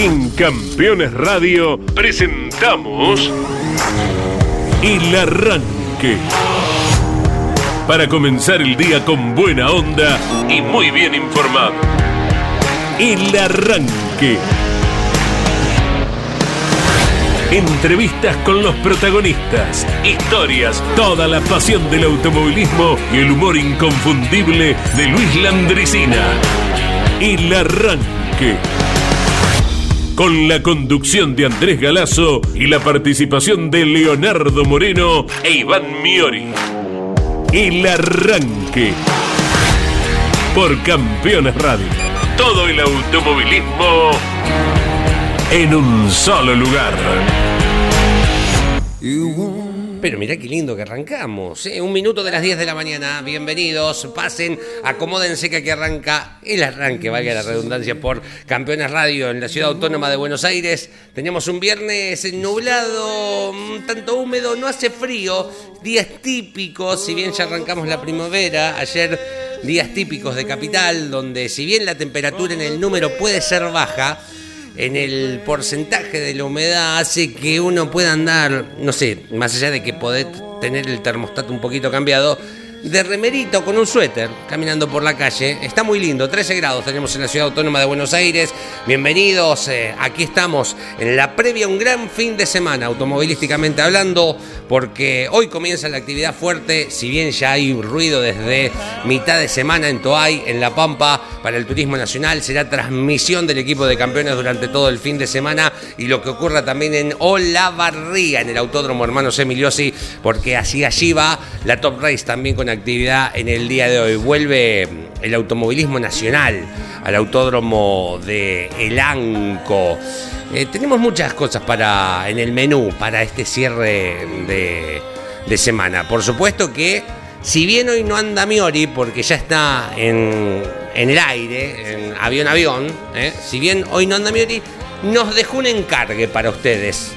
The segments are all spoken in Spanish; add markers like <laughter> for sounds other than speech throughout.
En Campeones Radio presentamos El Arranque. Para comenzar el día con buena onda y muy bien informado. El Arranque. Entrevistas con los protagonistas, historias, toda la pasión del automovilismo y el humor inconfundible de Luis Landricina. El Arranque. Con la conducción de Andrés Galazo y la participación de Leonardo Moreno e Iván Miori. El Arranque. Por Campeones Radio. Todo el automovilismo en un solo lugar. Pero mirá qué lindo que arrancamos. ¿eh? Un minuto de las 10 de la mañana. Bienvenidos. Pasen, acomódense que aquí arranca el arranque, valga la redundancia, por Campeones Radio en la ciudad autónoma de Buenos Aires. Tenemos un viernes nublado, tanto húmedo, no hace frío. Días típicos, si bien ya arrancamos la primavera. Ayer días típicos de capital, donde si bien la temperatura en el número puede ser baja, en el porcentaje de la humedad hace que uno pueda andar, no sé, más allá de que poder tener el termostato un poquito cambiado, de remerito con un suéter caminando por la calle. Está muy lindo, 13 grados tenemos en la ciudad autónoma de Buenos Aires. Bienvenidos, eh, aquí estamos en la previa, un gran fin de semana automovilísticamente hablando, porque hoy comienza la actividad fuerte, si bien ya hay ruido desde mitad de semana en Toay, en La Pampa, para el turismo nacional, será transmisión del equipo de campeones durante todo el fin de semana y lo que ocurra también en Olavarría, en el Autódromo Hermanos Emiliosi, porque así allí va la Top Race también con actividad en el día de hoy. Vuelve el automovilismo nacional al autódromo de El Anco. Eh, tenemos muchas cosas para en el menú para este cierre de, de semana. Por supuesto que si bien hoy no anda Miori porque ya está en, en el aire, en avión avión, ¿eh? si bien hoy no anda Miori, nos dejó un encargue para ustedes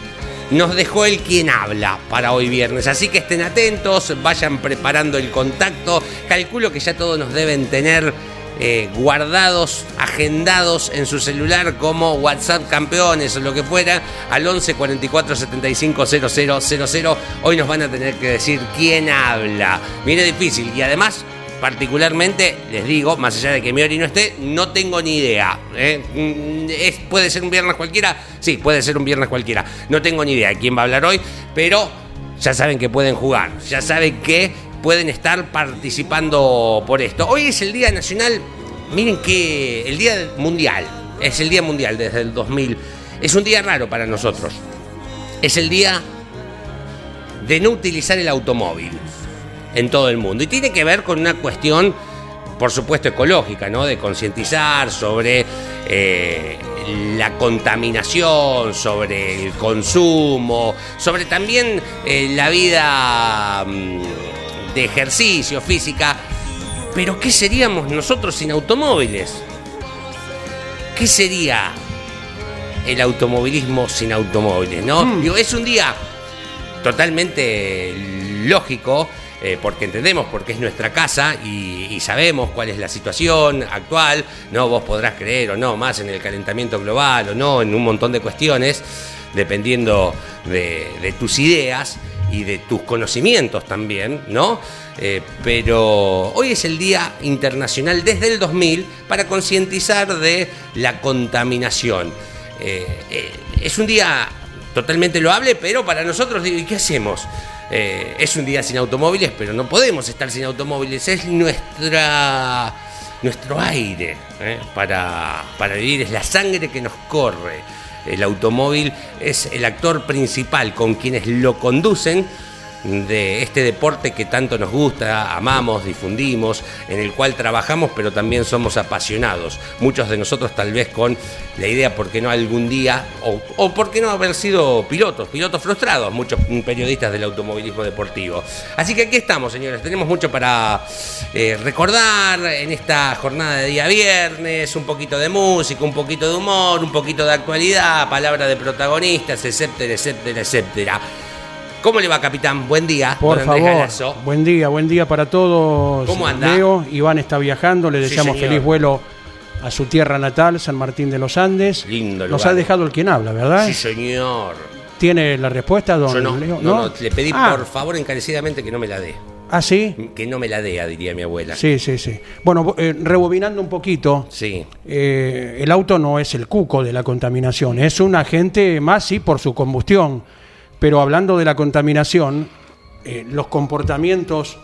nos dejó el quien habla para hoy viernes. Así que estén atentos, vayan preparando el contacto. Calculo que ya todos nos deben tener eh, guardados, agendados en su celular como WhatsApp campeones o lo que fuera al 11 44 75 000. Hoy nos van a tener que decir quién habla. Viene difícil y además particularmente, les digo, más allá de que Miori no esté, no tengo ni idea. ¿eh? Mm, ¿Puede ser un viernes cualquiera? Sí, puede ser un viernes cualquiera. No tengo ni idea de quién va a hablar hoy, pero ya saben que pueden jugar, ya saben que pueden estar participando por esto. Hoy es el Día Nacional, miren que el Día Mundial, es el Día Mundial desde el 2000. Es un día raro para nosotros. Es el día de no utilizar el automóvil en todo el mundo. Y tiene que ver con una cuestión, por supuesto, ecológica, ¿no? De concientizar sobre eh, la contaminación, sobre el consumo, sobre también eh, la vida mm, de ejercicio física. Pero ¿qué seríamos nosotros sin automóviles? ¿Qué sería el automovilismo sin automóviles? ¿no? Mm. es un día totalmente lógico eh, porque entendemos, porque es nuestra casa y, sabemos cuál es la situación actual, no vos podrás creer o no más en el calentamiento global o no, en un montón de cuestiones, dependiendo de, tus ideas y de tus conocimientos también, ¿no? Eh, pero hoy es el Día Internacional desde el 2000 para concientizar de la contaminación. Eh, es un día totalmente loable, pero para nosotros, ¿y qué hacemos? Eh, es un día sin automóviles, pero no podemos estar sin automóviles. Es nuestra, nuestro aire eh, para, para vivir, es la sangre que nos corre. El automóvil es el actor principal con quienes lo conducen de este deporte que tanto nos gusta, amamos, difundimos, en el cual trabajamos, pero también somos apasionados. Muchos de nosotros tal vez con la idea, ¿por qué no algún día? O, o por qué no haber sido pilotos, pilotos frustrados, muchos periodistas del automovilismo deportivo. Así que aquí estamos, señores, tenemos mucho para eh, recordar en esta jornada de día viernes, un poquito de música, un poquito de humor, un poquito de actualidad, palabra de protagonistas, etcétera, etcétera, etcétera. ¿Cómo le va, capitán? Buen día. Por favor. Buen día, buen día para todos. ¿Cómo anda? Leo, Iván está viajando, le deseamos feliz vuelo a su tierra natal, San Martín de los Andes. Lindo Nos lugar. ha dejado el quien habla, ¿verdad? Sí, señor. ¿Tiene la respuesta, don Yo no, Leo? no, no, le pedí Ah, por favor encarecidamente que no me la dé. ¿Ah, sí? Que no me la dé, diría mi abuela. Sí, sí, sí. Bueno, eh, rebobinando un poquito, Sí. eh, el auto no es el cuco de la contaminación, es un agente más, sí, por su combustión. Pero hablando de la contaminación, eh, los comportamientos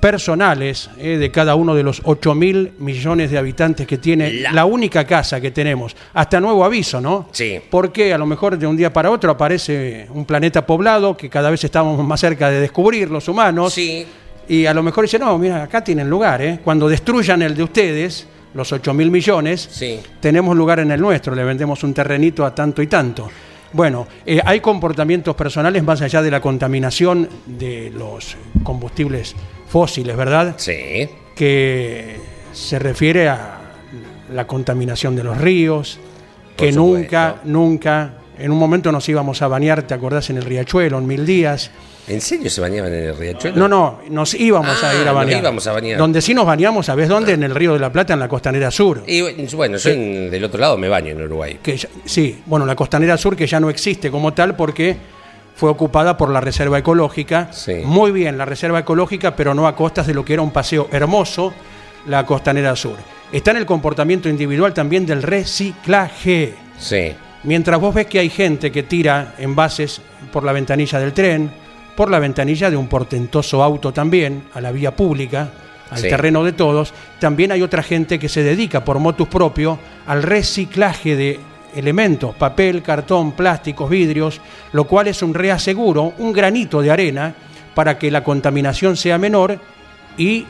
personales eh, de cada uno de los 8 mil millones de habitantes que tiene La- la única casa que tenemos, hasta nuevo aviso, ¿no? Sí. Porque a lo mejor de un día para otro aparece un planeta poblado que cada vez estamos más cerca de descubrir los humanos. Sí. Y a lo mejor dice, no, mira, acá tienen lugar, ¿eh? Cuando destruyan el de ustedes, los 8 mil millones, Sí. tenemos lugar en el nuestro, le vendemos un terrenito a tanto y tanto. Bueno, eh, hay comportamientos personales más allá de la contaminación de los combustibles fósiles, ¿verdad? Sí. Que se refiere a la contaminación de los ríos, que nunca, nunca, en un momento nos íbamos a bañar, ¿te acordás? En el riachuelo, en mil días. ¿En serio se bañaban en el riachuelo? No, no, nos íbamos Ah, a ir a nos bañar. íbamos a bañar. Donde sí nos bañamos, ¿sabes dónde? En el Río de la Plata, en la Costanera Sur. Y bueno, yo en- del otro lado me baño en Uruguay. Que ya- sí, bueno, la Costanera Sur que ya no existe como tal porque fue ocupada por la Reserva Ecológica. Sí. Muy bien, la Reserva Ecológica, pero no a costas de lo que era un paseo hermoso, la Costanera Sur. Está en el comportamiento individual también del reciclaje. Sí. Mientras vos ves que hay gente que tira envases por la ventanilla del tren, por la ventanilla de un portentoso auto también, a la vía pública, al Sí. terreno de todos, también hay otra gente que se dedica por motus propio al reciclaje de elementos, papel, cartón, plásticos, vidrios, lo cual es un reaseguro, un granito de arena para que la contaminación sea menor y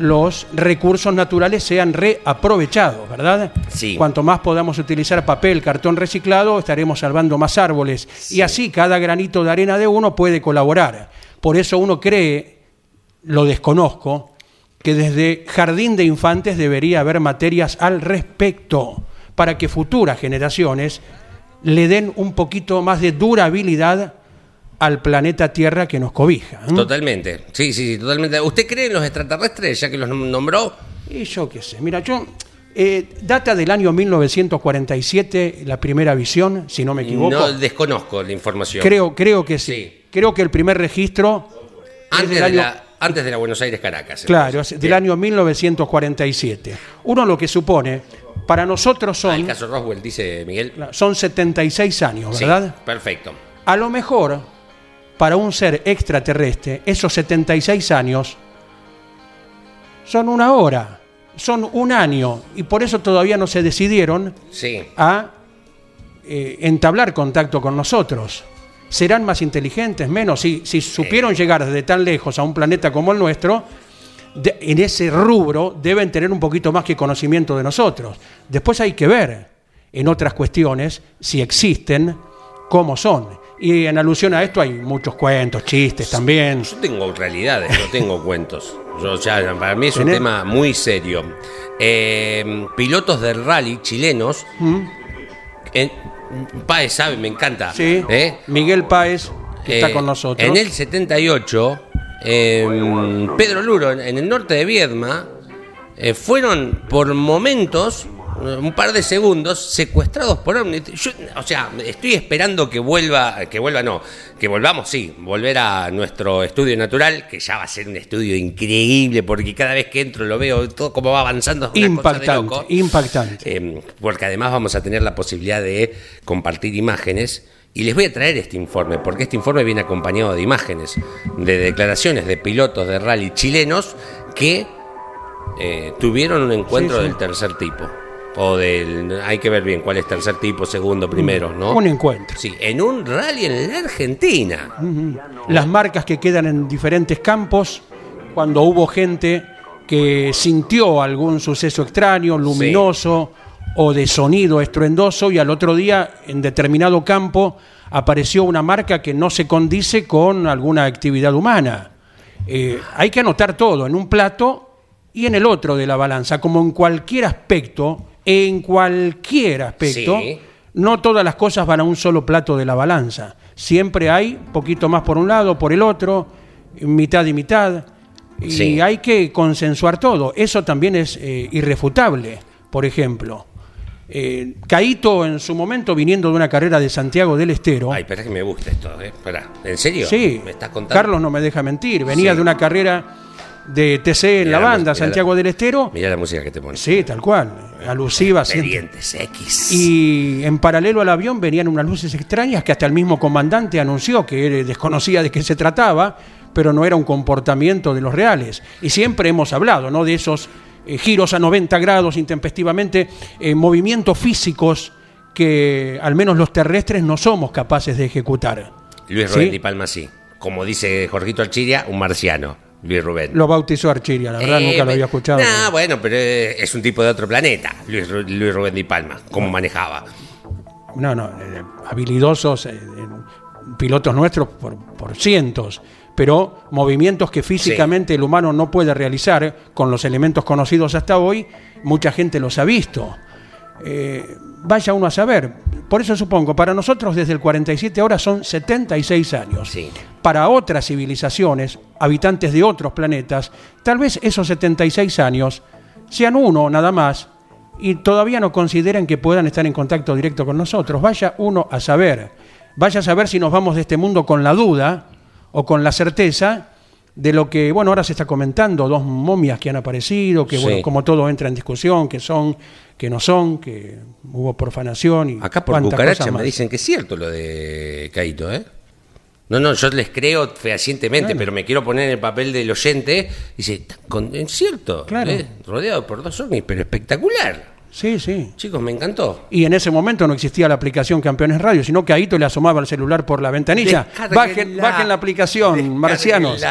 los recursos naturales sean reaprovechados, ¿verdad? Sí. Cuanto más podamos utilizar papel, cartón reciclado, estaremos salvando más árboles. Y así cada granito de arena de uno puede colaborar. Por eso uno cree, lo desconozco, que desde Jardín de Infantes debería haber materias al respecto para que futuras generaciones le den un poquito más de durabilidad al planeta Tierra que nos cobija. ¿eh? Totalmente. Sí, sí, sí, totalmente. ¿Usted cree en los extraterrestres, ya que los nom- nombró? Y yo qué sé, mira, yo... eh, data del año 1947 la primera visión, si no me equivoco. No desconozco la información. creo, creo que sí. Sí. Creo que el primer registro es antes, del de año- la, antes de la Buenos Aires Caracas. Claro, entonces. del año 1947. Uno lo que supone, para nosotros Ah, el son, caso Roswell, dice Miguel. son 76 años, Sí, ¿verdad? perfecto. A lo mejor, para un ser extraterrestre, esos 76 años son una hora, son un año, y por eso todavía no se decidieron Sí. a eh, entablar contacto con nosotros. ¿Serán más inteligentes? Menos. Si, si supieron llegar desde tan lejos a un planeta como el nuestro, de- en ese rubro deben tener un poquito más que conocimiento de nosotros. Después hay que ver en otras cuestiones si existen, cómo son. Y en alusión a esto hay muchos cuentos, chistes también. Yo tengo realidades, no tengo <laughs> cuentos. Yo ya, para mí es un tema muy serio. Eh, pilotos del rally chilenos. En, Páez sabe, me encanta. Sí, ¿eh? Miguel Páez, que está Eh, con nosotros. En el 78, en Pedro Luro, en, el norte de Viedma, fueron por momentos, un par de segundos, secuestrados por. Yo, o sea, estoy esperando que vuelva, que vuelva no, que volvamos, sí, volver a nuestro estudio natural, que ya va a ser un estudio increíble, porque cada vez que entro lo veo todo como va avanzando. es una cosa de impactante, loco. impactante. Eh, porque además vamos a tener la posibilidad de compartir imágenes. Y les voy a traer este informe, porque este informe viene acompañado de imágenes, de declaraciones de pilotos de rally chilenos que eh, tuvieron un encuentro Sí, sí. del tercer tipo. O del. Hay que ver bien cuál es tercer tipo, segundo, primero, ¿no? Un encuentro. Sí, en un rally en la Argentina. las marcas que quedan en diferentes campos, cuando hubo gente que sintió algún suceso extraño, luminoso o de sonido estruendoso y al otro día en determinado campo apareció una marca que no se condice con alguna actividad humana. Eh, hay que anotar todo en un plato y en el otro de la balanza, como en cualquier aspecto, en cualquier aspecto, Sí. no todas las cosas van a un solo plato de la balanza. Siempre hay poquito más por un lado, por el otro, mitad y mitad. Y Sí. hay que consensuar todo. Eso también es eh, irrefutable. por ejemplo. Eh, Caito en su momento viniendo de una carrera de Santiago del Estero. Ay, espera que me gusta esto, ¿eh? Espera, ¿en serio? Sí, ¿Me estás contando? Carlos no me deja mentir. Venía Sí. de una carrera de TC en la la banda, Santiago la- del Estero. Mirá la música que te pones. Sí, tal cual. Alusiva. Expedientes X. Y en paralelo al avión venían unas luces extrañas que hasta el mismo comandante anunció que él desconocía de qué se trataba, pero no era un comportamiento de los reales. Y siempre hemos hablado ¿no? de esos eh, giros a 90 grados intempestivamente, eh, movimientos físicos que al menos los terrestres no somos capaces de ejecutar. Luis ¿Sí? Di Palma sí. Como dice Jorgito Archiria, un marciano. Luis Rubén. Lo bautizó Archiria, la verdad Eh, nunca lo había escuchado. nah, bueno, pero es un tipo de otro planeta, Luis, Luis Rubén Di Palma, cómo manejaba. No, no, eh, habilidosos eh, eh, pilotos nuestros por, por cientos, pero movimientos que físicamente el humano no puede realizar con los elementos conocidos hasta hoy, mucha gente los ha visto. Eh, vaya uno a saber. Por eso supongo, para nosotros desde el 47 ahora son 76 años. Sí. Para otras civilizaciones, habitantes de otros planetas, tal vez esos 76 años sean uno nada más y todavía no consideren que puedan estar en contacto directo con nosotros. Vaya uno a saber. Vaya a saber si nos vamos de este mundo con la duda o con la certeza de lo que, bueno, ahora se está comentando, dos momias que han aparecido, que, Sí. bueno, como todo entra en discusión, que son, que no son, que hubo profanación y Acá por cucaracha me dicen que es cierto lo de Caito, ¿eh? No, no, yo les creo fehacientemente, pero me quiero poner en el papel del oyente. Dice, "Está con- es cierto, Claro. ¿eh? rodeado por dos ovnis, pero espectacular. Sí, sí. Chicos, me encantó. Y en ese momento no existía la aplicación Campeones Radio, sino que Aito le asomaba el celular por la ventanilla. Bajen, la aplicación, marcianos.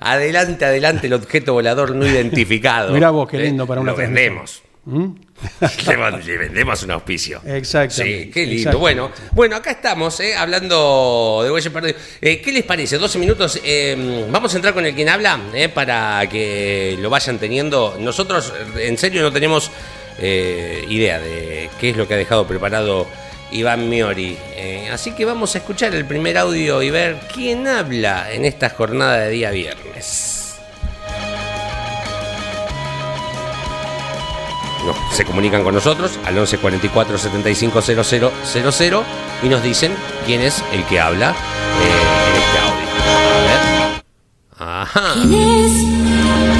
Adelante, adelante, el objeto volador no identificado. Mirá vos, qué ¿Eh? lindo para una Lo vendemos. <laughs> le, le vendemos un auspicio. Exactamente, Sí, qué lindo. Bueno, bueno, acá estamos, eh, hablando de Huella Perdido. Eh, ¿Qué les parece? 12 minutos. eh, vamos a entrar con el quien habla para que lo vayan teniendo. Nosotros, en serio, no tenemos eh, idea de qué es lo que ha dejado preparado Iván Miori. Eh, así que vamos a escuchar el primer audio y ver quién habla en esta jornada de día viernes. No, se comunican con nosotros al 11 44 75 00 00 y nos dicen quién es el que habla eh, en este audio. A ver. Ajá.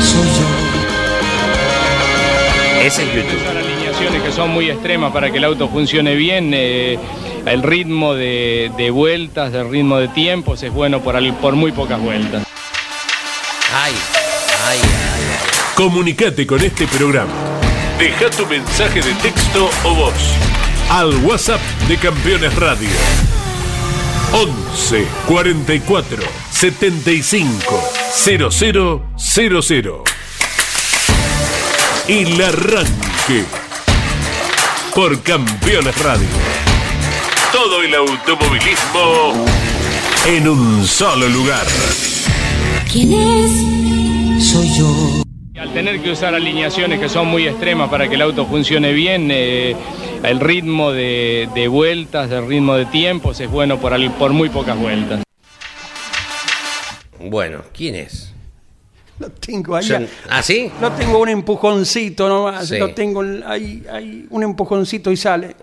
Soy yo. Es en YouTube. Usar alineaciones que son muy extremas para que el auto funcione bien. eh, el ritmo de, de vueltas, el ritmo de tiempos es bueno por, al- por muy pocas vueltas. Ay, ay, ay, ay. Comunicate con este programa. Deja tu mensaje de texto o voz al WhatsApp de Campeones Radio. 11 44 75 0000. El arranque por Campeones Radio. Todo el automovilismo en un solo lugar. ¿Quién es? Soy yo. Al tener que usar alineaciones que son muy extremas para que el auto funcione bien, eh, el ritmo de, de vueltas, el ritmo de tiempos es bueno por, al- por muy pocas vueltas. Bueno, ¿quién es? <laughs> Lo tengo ahí. Yo- ¿Ah, sí? Lo tengo un empujoncito nomás. Sí. Lo tengo ahí, ahí, un empujoncito y sale.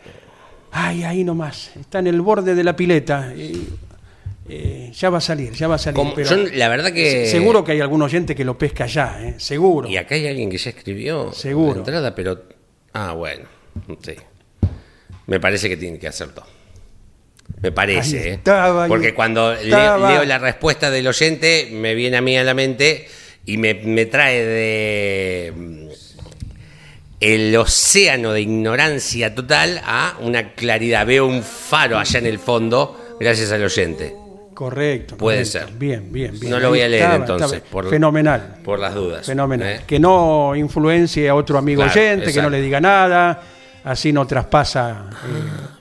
Ay, ahí nomás. Está en el borde de la pileta. y, eh, ya va a salir, ya va a salir. Pero yo la verdad que- se- Seguro que hay algún oyente que lo pesca ya, ¿eh? Seguro. Y acá hay alguien que ya escribió Seguro. la entrada, pero. Ah, bueno. Sí. Me parece que tiene que hacerlo. Me parece, ¿eh? Porque cuando estaba. leo la respuesta del oyente, me viene a mí a la mente y me, me trae de. mm, El océano de ignorancia total a una claridad. Veo un faro allá en el fondo, gracias al oyente. Correcto. Puede correcto. ser. Bien, bien, bien. No lo voy a leer estaba, entonces. estaba. por- Fenomenal. Por las dudas. Fenomenal. ¿eh? Que no influencie a otro amigo Claro, oyente, que no le diga nada, así no traspasa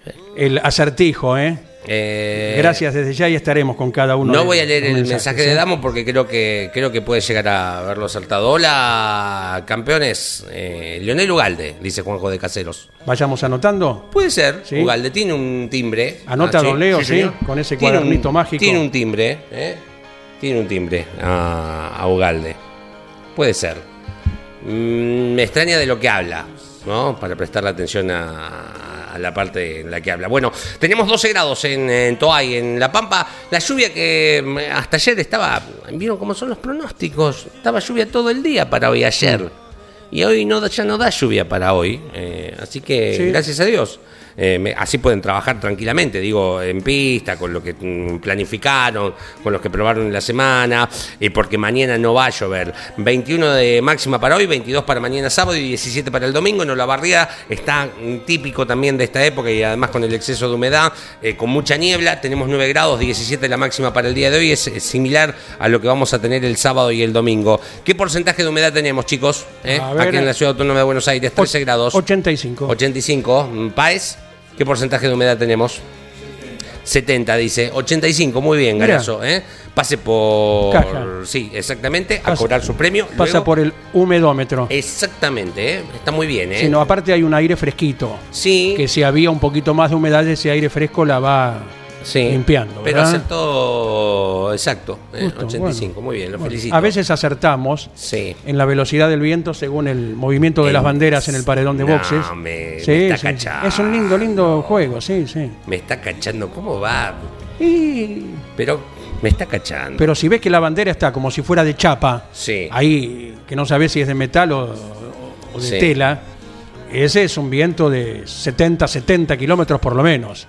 eh, el acertijo, ¿eh? Eh, Gracias desde ya y estaremos con cada uno. No de voy a leer el mensaje de ¿eh? Damo porque creo que creo que puede llegar a haberlo saltado. Hola, campeones. Eh, Leonel Ugalde, dice Juanjo de Caseros. Vayamos anotando. Puede ser. Sí. Ugalde tiene un timbre. Anota, don Leo, sí, con ese Tiene un- cuadernito mágico. Tiene un timbre, ¿eh? Tiene un timbre a, a Ugalde. Puede ser. Mm, me extraña de lo que habla. ¿no? Para prestarle atención a, la parte en la que habla. Bueno, tenemos 12 grados en, en Toay, en La Pampa. La lluvia que mm, hasta ayer estaba, ¿vieron cómo son los pronósticos? Estaba lluvia todo el día para hoy, ayer. Y hoy no, ya no da lluvia para hoy. eh, así que, Sí. gracias a Dios. Eh, me- así pueden trabajar tranquilamente, digo, en pista, con lo que mm, planificaron, con los que probaron en la semana, y porque mañana no va a llover. 21 de máxima para hoy, 22 para mañana sábado y 17 para el domingo. En Olavarría está mm, típico también de esta época y además con el exceso de humedad, eh, con mucha niebla. Tenemos 9 grados, 17 la máxima para el día de hoy. Es, es similar a lo que vamos a tener el sábado y el domingo. ¿Qué porcentaje de humedad tenemos, chicos? eh? Ver. Aquí en la Ciudad Autónoma de Buenos Aires, 13 grados. 85. 85. Mm, Paez, ¿qué porcentaje de humedad tenemos? 70, dice. 85, muy bien. Garazo. ¿eh? Pase por. Caja. Sí, exactamente, a cobrar su premio. Pasa Luego- por el humedómetro. Exactamente, ¿eh? está muy bien. ¿eh? Sí, no, aparte hay un aire fresquito. Sí, Que si había un poquito más de humedad, ese aire fresco la va sí. limpiando. Pero ¿verdad? acertó exacto, ¿eh? Justo, 85, bueno. muy bien, lo Bueno, felicito. A veces acertamos Sí. en la velocidad del viento según el movimiento de las banderas en el paredón de No, boxes. me- Sí, me está cachando. Es un lindo, lindo juego, sí, sí. Me está cachando, ¿cómo va? Y- Pero me está cachando. pero si ves que la bandera está como si fuera de chapa, Sí. ahí que no sabes si es de metal o, o de tela, ese es un viento de 70, 70 kilómetros por lo menos.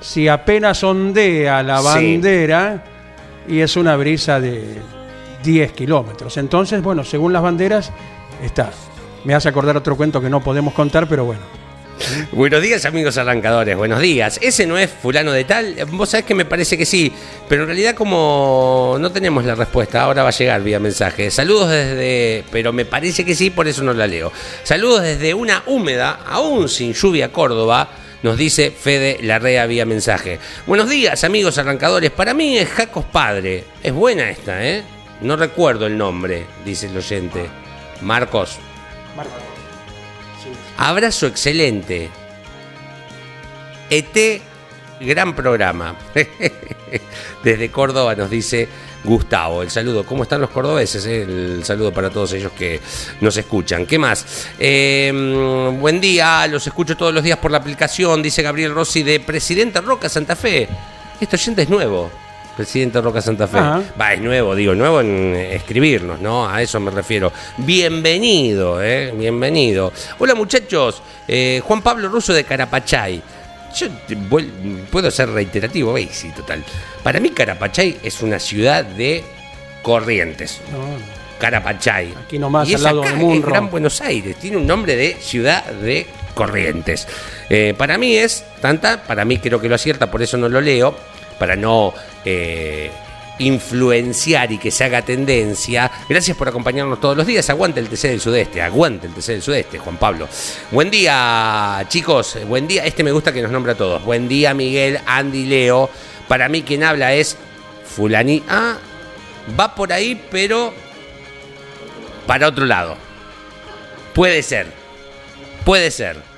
Si apenas ondea la Sí. bandera y es una brisa de 10 kilómetros. Entonces, bueno, según las banderas, está. Me hace acordar otro cuento que no podemos contar, pero bueno. <laughs> Buenos días, amigos arrancadores. Buenos días. ¿Ese no es fulano de tal? Vos sabés que me parece que sí, pero en realidad como no tenemos la respuesta, ahora va a llegar vía mensaje. Saludos desde... Pero me parece que sí, por eso no la leo. Saludos desde una húmeda, aún sin lluvia, Córdoba. Nos dice Fede Larrea vía mensaje. Buenos días, amigos arrancadores. Para mí es Jacos Padre. Es buena esta, ¿eh? No recuerdo el nombre, dice el oyente. Marcos. Abrazo excelente. ET, gran programa. <laughs> Desde Córdoba nos dice Gustavo. El saludo. ¿Cómo están los cordobeses? eh? El saludo para todos ellos que nos escuchan. ¿Qué más? Eh, mm, buen día, los escucho todos los días por la aplicación, dice Gabriel Rossi de Presidente Roca Santa Fe. Este oyente es nuevo. Presidente Roca Santa Fe. Ajá. Va, es nuevo, digo, nuevo en escribirnos, ¿no? A eso me refiero. Bienvenido, ¿eh? Bienvenido. Hola muchachos, Eh, Juan Pablo Russo de Carapachay. Yo puedo ser reiterativo, ¿veis? Sí, total. Para mí Carapachay es una ciudad de corrientes. No, Carapachay. Aquí nomás, y al lado acá, de Munro. en Gran Buenos Aires. Tiene un nombre de ciudad de corrientes. Eh, para mí es tanta, para mí creo que lo acierta, por eso no lo leo, para no eh, influenciar y que se haga tendencia. Gracias por acompañarnos todos los días. Aguante el TC del Sudeste, aguante el TC del Sudeste, Juan Pablo. Buen día, chicos. Buen día. Este me gusta que nos nombra a todos. Buen día, Miguel, Andy, Leo. Para mí quien habla es Fulani. Ah, va por ahí, pero para otro lado. Puede ser. Puede ser.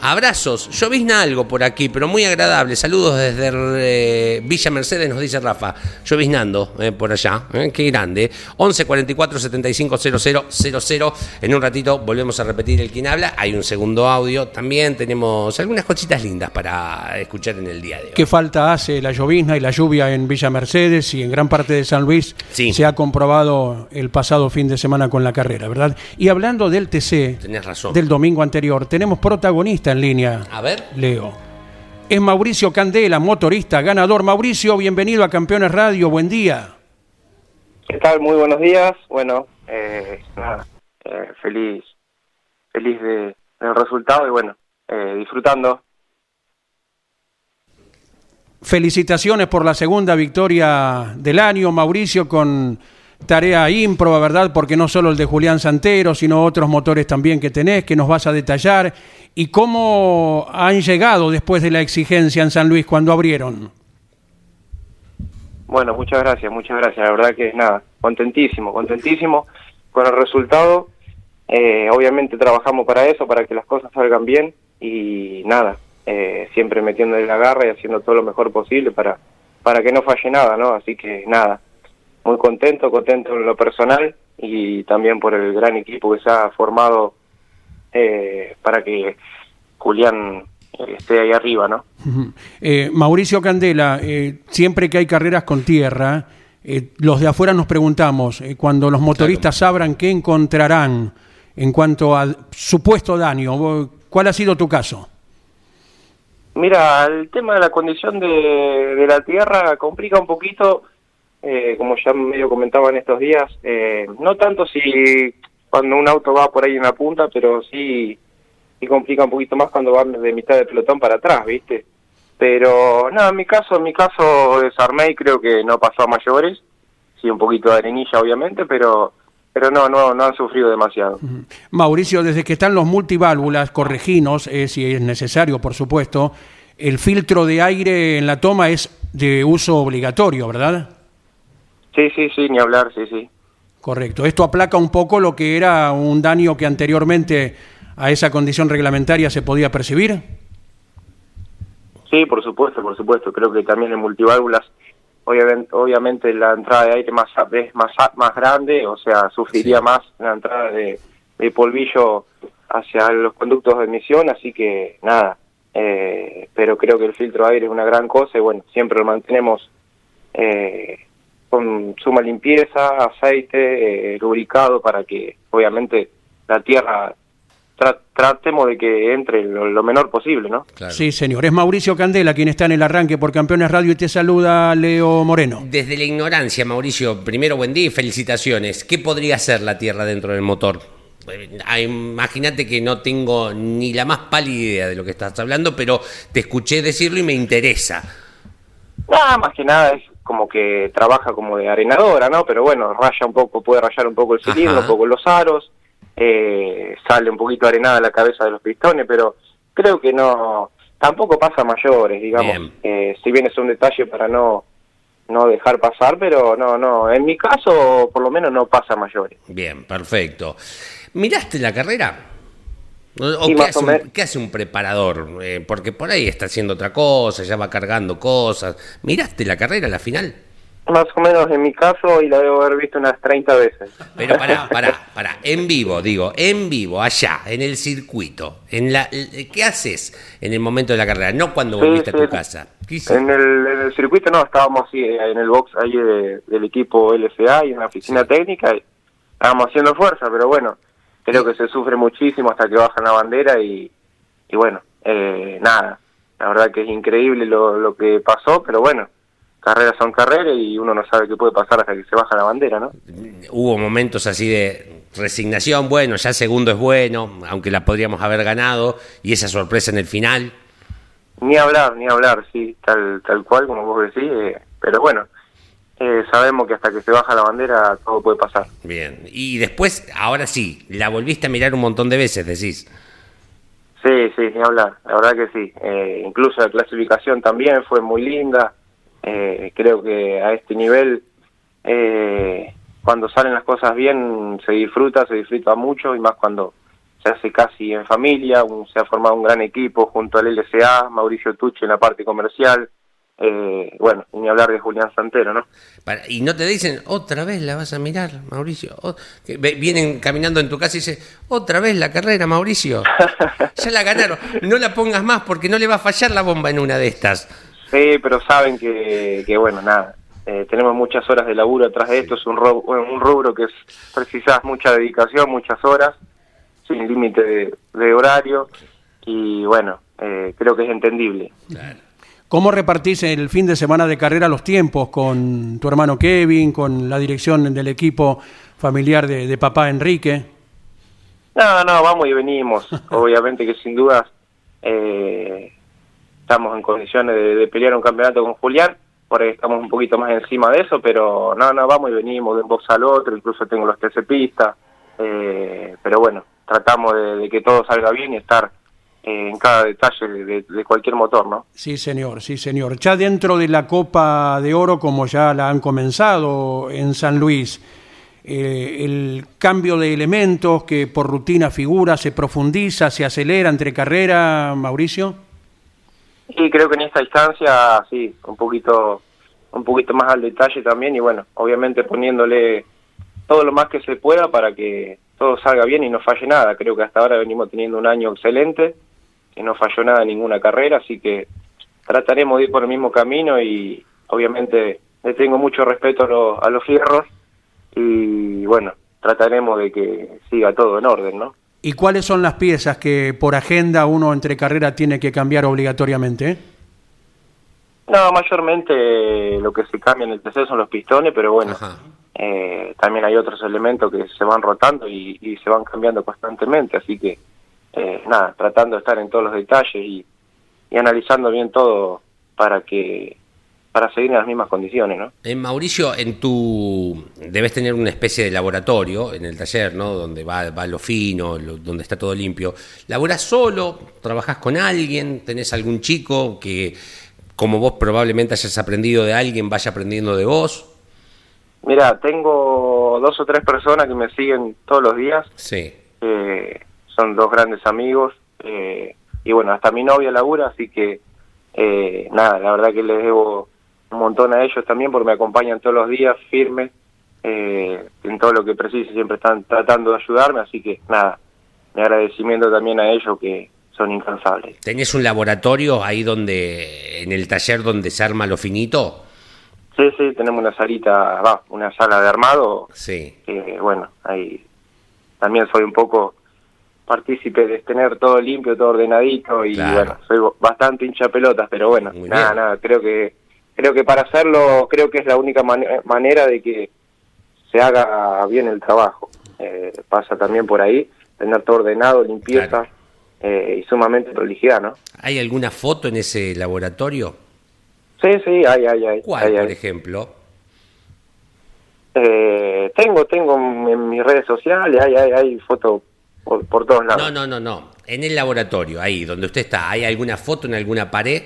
Abrazos. Llovizna algo por aquí, pero muy agradable. Saludos desde eh, Villa Mercedes, nos dice Rafa. Lloviznando eh, por allá. eh, qué grande. 11 44 75 00 00. En un ratito volvemos a repetir el quien habla. Hay un segundo audio. También tenemos algunas cositas lindas para escuchar en el día de hoy. ¿Qué falta hace la llovizna y la lluvia en Villa Mercedes y en gran parte de San Luis? Sí. Se ha comprobado el pasado fin de semana con la carrera, ¿verdad? Y hablando del TC, Tenés razón. del domingo anterior, tenemos en línea, A ver. Leo. Es Mauricio Candela, motorista, ganador. Mauricio, bienvenido a Campeones Radio, buen día. ¿Qué tal? Muy buenos días. Bueno, eh, nada, eh, feliz, feliz de, del resultado y bueno, eh, disfrutando. Felicitaciones por la segunda victoria del año, Mauricio, con tarea ímproba, ¿verdad? Porque no solo el de Julián Santero, sino otros motores también que tenés, que nos vas a detallar. ¿Y cómo han llegado después de la exigencia en San Luis cuando abrieron? Bueno, muchas gracias, muchas gracias. La verdad que nada, contentísimo, contentísimo con el resultado. Eh, obviamente trabajamos para eso, para que las cosas salgan bien y nada, eh, siempre metiéndole la garra y haciendo todo lo mejor posible para, para que no falle nada, ¿no? Así que nada, muy contento, contento en lo personal y también por el gran equipo que se ha formado eh, para que Julián eh, esté ahí arriba, ¿no? Eh, Mauricio Candela, eh, siempre que hay carreras con tierra, los de afuera nos preguntamos, cuando los motoristas sabrán qué encontrarán en cuanto a supuesto daño, ¿cuál ha sido tu caso? Mira, el tema de la condición de, de la tierra complica un poquito, eh, como ya medio comentaba en estos días, eh, no tanto si cuando un auto va por ahí en la punta, pero sí, sí complica un poquito más cuando van de mitad del pelotón para atrás, ¿viste? Pero nada, en mi caso, en mi caso desarmé y creo que no pasó a mayores, sí un poquito de arenilla obviamente, pero pero no, no, no han sufrido demasiado. Mauricio, desde que están los multiválvulas, correginos, eh, si es necesario, por supuesto, el filtro de aire en la toma es de uso obligatorio, ¿verdad? Sí, sí, sí, ni hablar, sí, sí. Correcto. Esto aplaca un poco lo que era un daño que anteriormente a esa condición reglamentaria se podía percibir. Sí, por supuesto, por supuesto. Creo que también en multiválvulas, obviamente, obviamente la entrada de aire más es más más grande, o sea, sufriría más la entrada de, de polvillo hacia los conductos de emisión, así que nada. Eh, pero creo que el filtro de aire es una gran cosa y bueno, siempre lo mantenemos eh, con suma limpieza, aceite, eh, lubricado para que obviamente la tierra tra- tratemos de que entre lo, lo menor posible, ¿no? Claro. Sí, señor. Es Mauricio Candela quien está en el arranque por Campeones Radio y te saluda Leo Moreno. Desde la ignorancia, Mauricio, primero buen día y felicitaciones. ¿Qué podría ser la Tierra dentro del motor? Eh, ah, Imagínate que no tengo ni la más pálida idea de lo que estás hablando, pero te escuché decirlo y me interesa. Nada, más que nada es como que trabaja como de arenadora, ¿no? Pero bueno, raya un poco, puede rayar un poco el cilindro, Ajá. un poco los aros, eh, sale un poquito arenada la cabeza de los pistones, pero creo que no, tampoco pasa a mayores, digamos. Bien. Eh, si bien es un detalle para no no dejar pasar, pero no, no, en mi caso por lo menos no pasa a mayores. Bien, perfecto. ¿Miraste la carrera? ¿O qué, hace un, menos. qué hace un preparador? Eh, porque por ahí está haciendo otra cosa, ya va cargando cosas. ¿Miraste la carrera, la final? Más o menos en mi caso y la debo haber visto unas 30 veces. Pero pará, <laughs> pará, pará. En vivo, digo, en vivo, allá, en el circuito. En la, ¿Qué haces en el momento de la carrera? No cuando Sí, volviste a sí. tu casa. En el, en el circuito no, estábamos así, eh, en el box ahí de- del equipo LFA y en la oficina técnica y estábamos haciendo fuerza, pero bueno, creo que se sufre muchísimo hasta que bajan la bandera y, y bueno, eh, nada, la verdad que es increíble lo, lo que pasó, pero bueno, carreras son carreras y uno no sabe qué puede pasar hasta que se baja la bandera, ¿no? Hubo momentos así de resignación, bueno, ya segundo es bueno, aunque la podríamos haber ganado, y esa sorpresa en el final. Ni hablar, ni hablar, sí, tal, tal cual como vos decís, eh, pero bueno, eh, sabemos que hasta que se baja la bandera todo puede pasar. Bien. Y después, ahora sí, la volviste a mirar un montón de veces, decís. Sí, sí, ni hablar, la verdad que sí. Eh, incluso la clasificación también fue muy linda. Eh, creo que a este nivel, eh, cuando salen las cosas bien, se disfruta, se disfruta mucho y más cuando se hace casi en familia, un- se ha formado un gran equipo junto al LSA, Mauricio Tucci en la parte comercial. Eh, bueno, ni hablar de Julián Santero, ¿no? Para- y no te dicen, otra vez la vas a mirar, Mauricio. O- que ve- vienen caminando en tu casa y dicen, otra vez la carrera, Mauricio. <laughs> Ya la ganaron. No la pongas más porque no le va a fallar la bomba en una de estas. Sí, pero saben que, que bueno, nada, eh, tenemos muchas horas de laburo atrás de esto, es un, ro- un rubro que es, precisas mucha dedicación, muchas horas, sin límite de, de horario, y bueno, eh, creo que es entendible. ¿Cómo repartís el fin de semana de carrera los tiempos con tu hermano Kevin, con la dirección del equipo familiar de, de papá Enrique? No, no, vamos y venimos, <laughs> obviamente que sin dudas eh, estamos en condiciones de, de pelear un campeonato con Julián, por ahí estamos un poquito más encima de eso, pero no, no, vamos y venimos de un box al otro, incluso tengo los TC pistas, eh, pero bueno, tratamos de, de que todo salga bien y estar en cada detalle de, cualquier motor, ¿no? Sí, señor, sí, señor. Ya dentro de la Copa de Oro, como ya la han comenzado en San Luis, eh, el cambio de elementos que por rutina figura, se profundiza, se acelera entre carrera, Mauricio. Y creo que en esta instancia, sí, un poquito, un poquito más al detalle también y bueno, obviamente poniéndole todo lo más que se pueda para que todo salga bien y no falle nada. Creo que hasta ahora venimos teniendo un año excelente, que no falló nada en ninguna carrera, así que trataremos de ir por el mismo camino y obviamente le tengo mucho respeto a, los- a los fierros y bueno, trataremos de que siga todo en orden, ¿no? ¿Y cuáles son las piezas que por agenda uno entre carrera tiene que cambiar obligatoriamente? No, mayormente lo que se cambia en el TC son los pistones, pero bueno, eh, también hay otros elementos que se van rotando y, y se van cambiando constantemente, así que eh, nada, tratando de estar en todos los detalles y, y analizando bien todo para que para seguir en las mismas condiciones, ¿no? Eh, Mauricio, en tu debes tener una especie de laboratorio en el taller, ¿no? Donde va, va lo fino, lo- donde está todo limpio. ¿Laborás solo? ¿Trabajás con alguien? ¿Tenés algún chico que, como vos probablemente hayas aprendido de alguien, vaya aprendiendo de vos? Mira, tengo dos o tres personas que me siguen todos los días, Sí. eh, son dos grandes amigos eh, y bueno, hasta mi novia labura, así que eh, nada, la verdad que les debo un montón a ellos también porque me acompañan todos los días firmes eh, en todo lo que precise, siempre están tratando de ayudarme, así que nada, mi agradecimiento también a ellos que son incansables. ¿Tenés un laboratorio ahí donde, en el taller donde se arma lo finito? Sí, sí, tenemos una salita, va, una sala de armado Sí. que bueno, ahí también soy un poco partícipe de tener todo limpio, todo ordenadito y Claro. bueno, soy bastante hincha pelotas, pero bueno, Muy nada, bien. nada, creo que creo que para hacerlo creo que es la única mane- manera de que se haga bien el trabajo. Eh, pasa también por ahí tener todo ordenado, limpieza Claro. eh, y sumamente prolijidad, ¿no? ¿Hay alguna foto en ese laboratorio? Sí, sí, hay, hay, hay. ¿Cuál, hay, por hay. ejemplo? Eh, tengo, tengo en, en mis redes sociales, hay, hay, hay fotos por, por todos lados. No, no, no, no. En el laboratorio, ahí donde usted está, ¿hay alguna foto en alguna pared?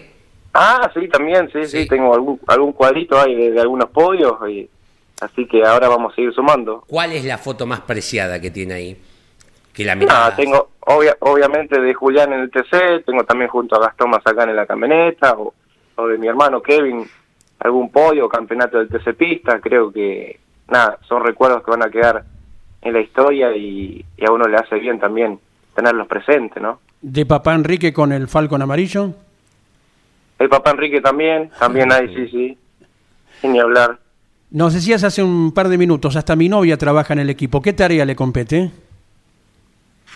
Ah, sí, también, sí, sí, Sí. tengo algún, algún cuadrito ahí de, de algunos podios, y, así que ahora vamos a seguir sumando. ¿Cuál es la foto más preciada que tiene ahí? Que la. Ah, tengo, obvia- obviamente, de Julián en el TC, tengo también junto a Gastón Mazacán en la camioneta, o, o de mi hermano Kevin, algún podio, campeonato del TC Pista, creo que, nada, son recuerdos que van a quedar en la historia y, y a uno le hace bien también tenerlos presentes, ¿no? ¿De papá Enrique con el Falcon amarillo? El papá Enrique también, también hay, sí, sí, sin ni hablar. Nos decías hace un par de minutos, hasta mi novia trabaja en el equipo. ¿Qué tarea le compete?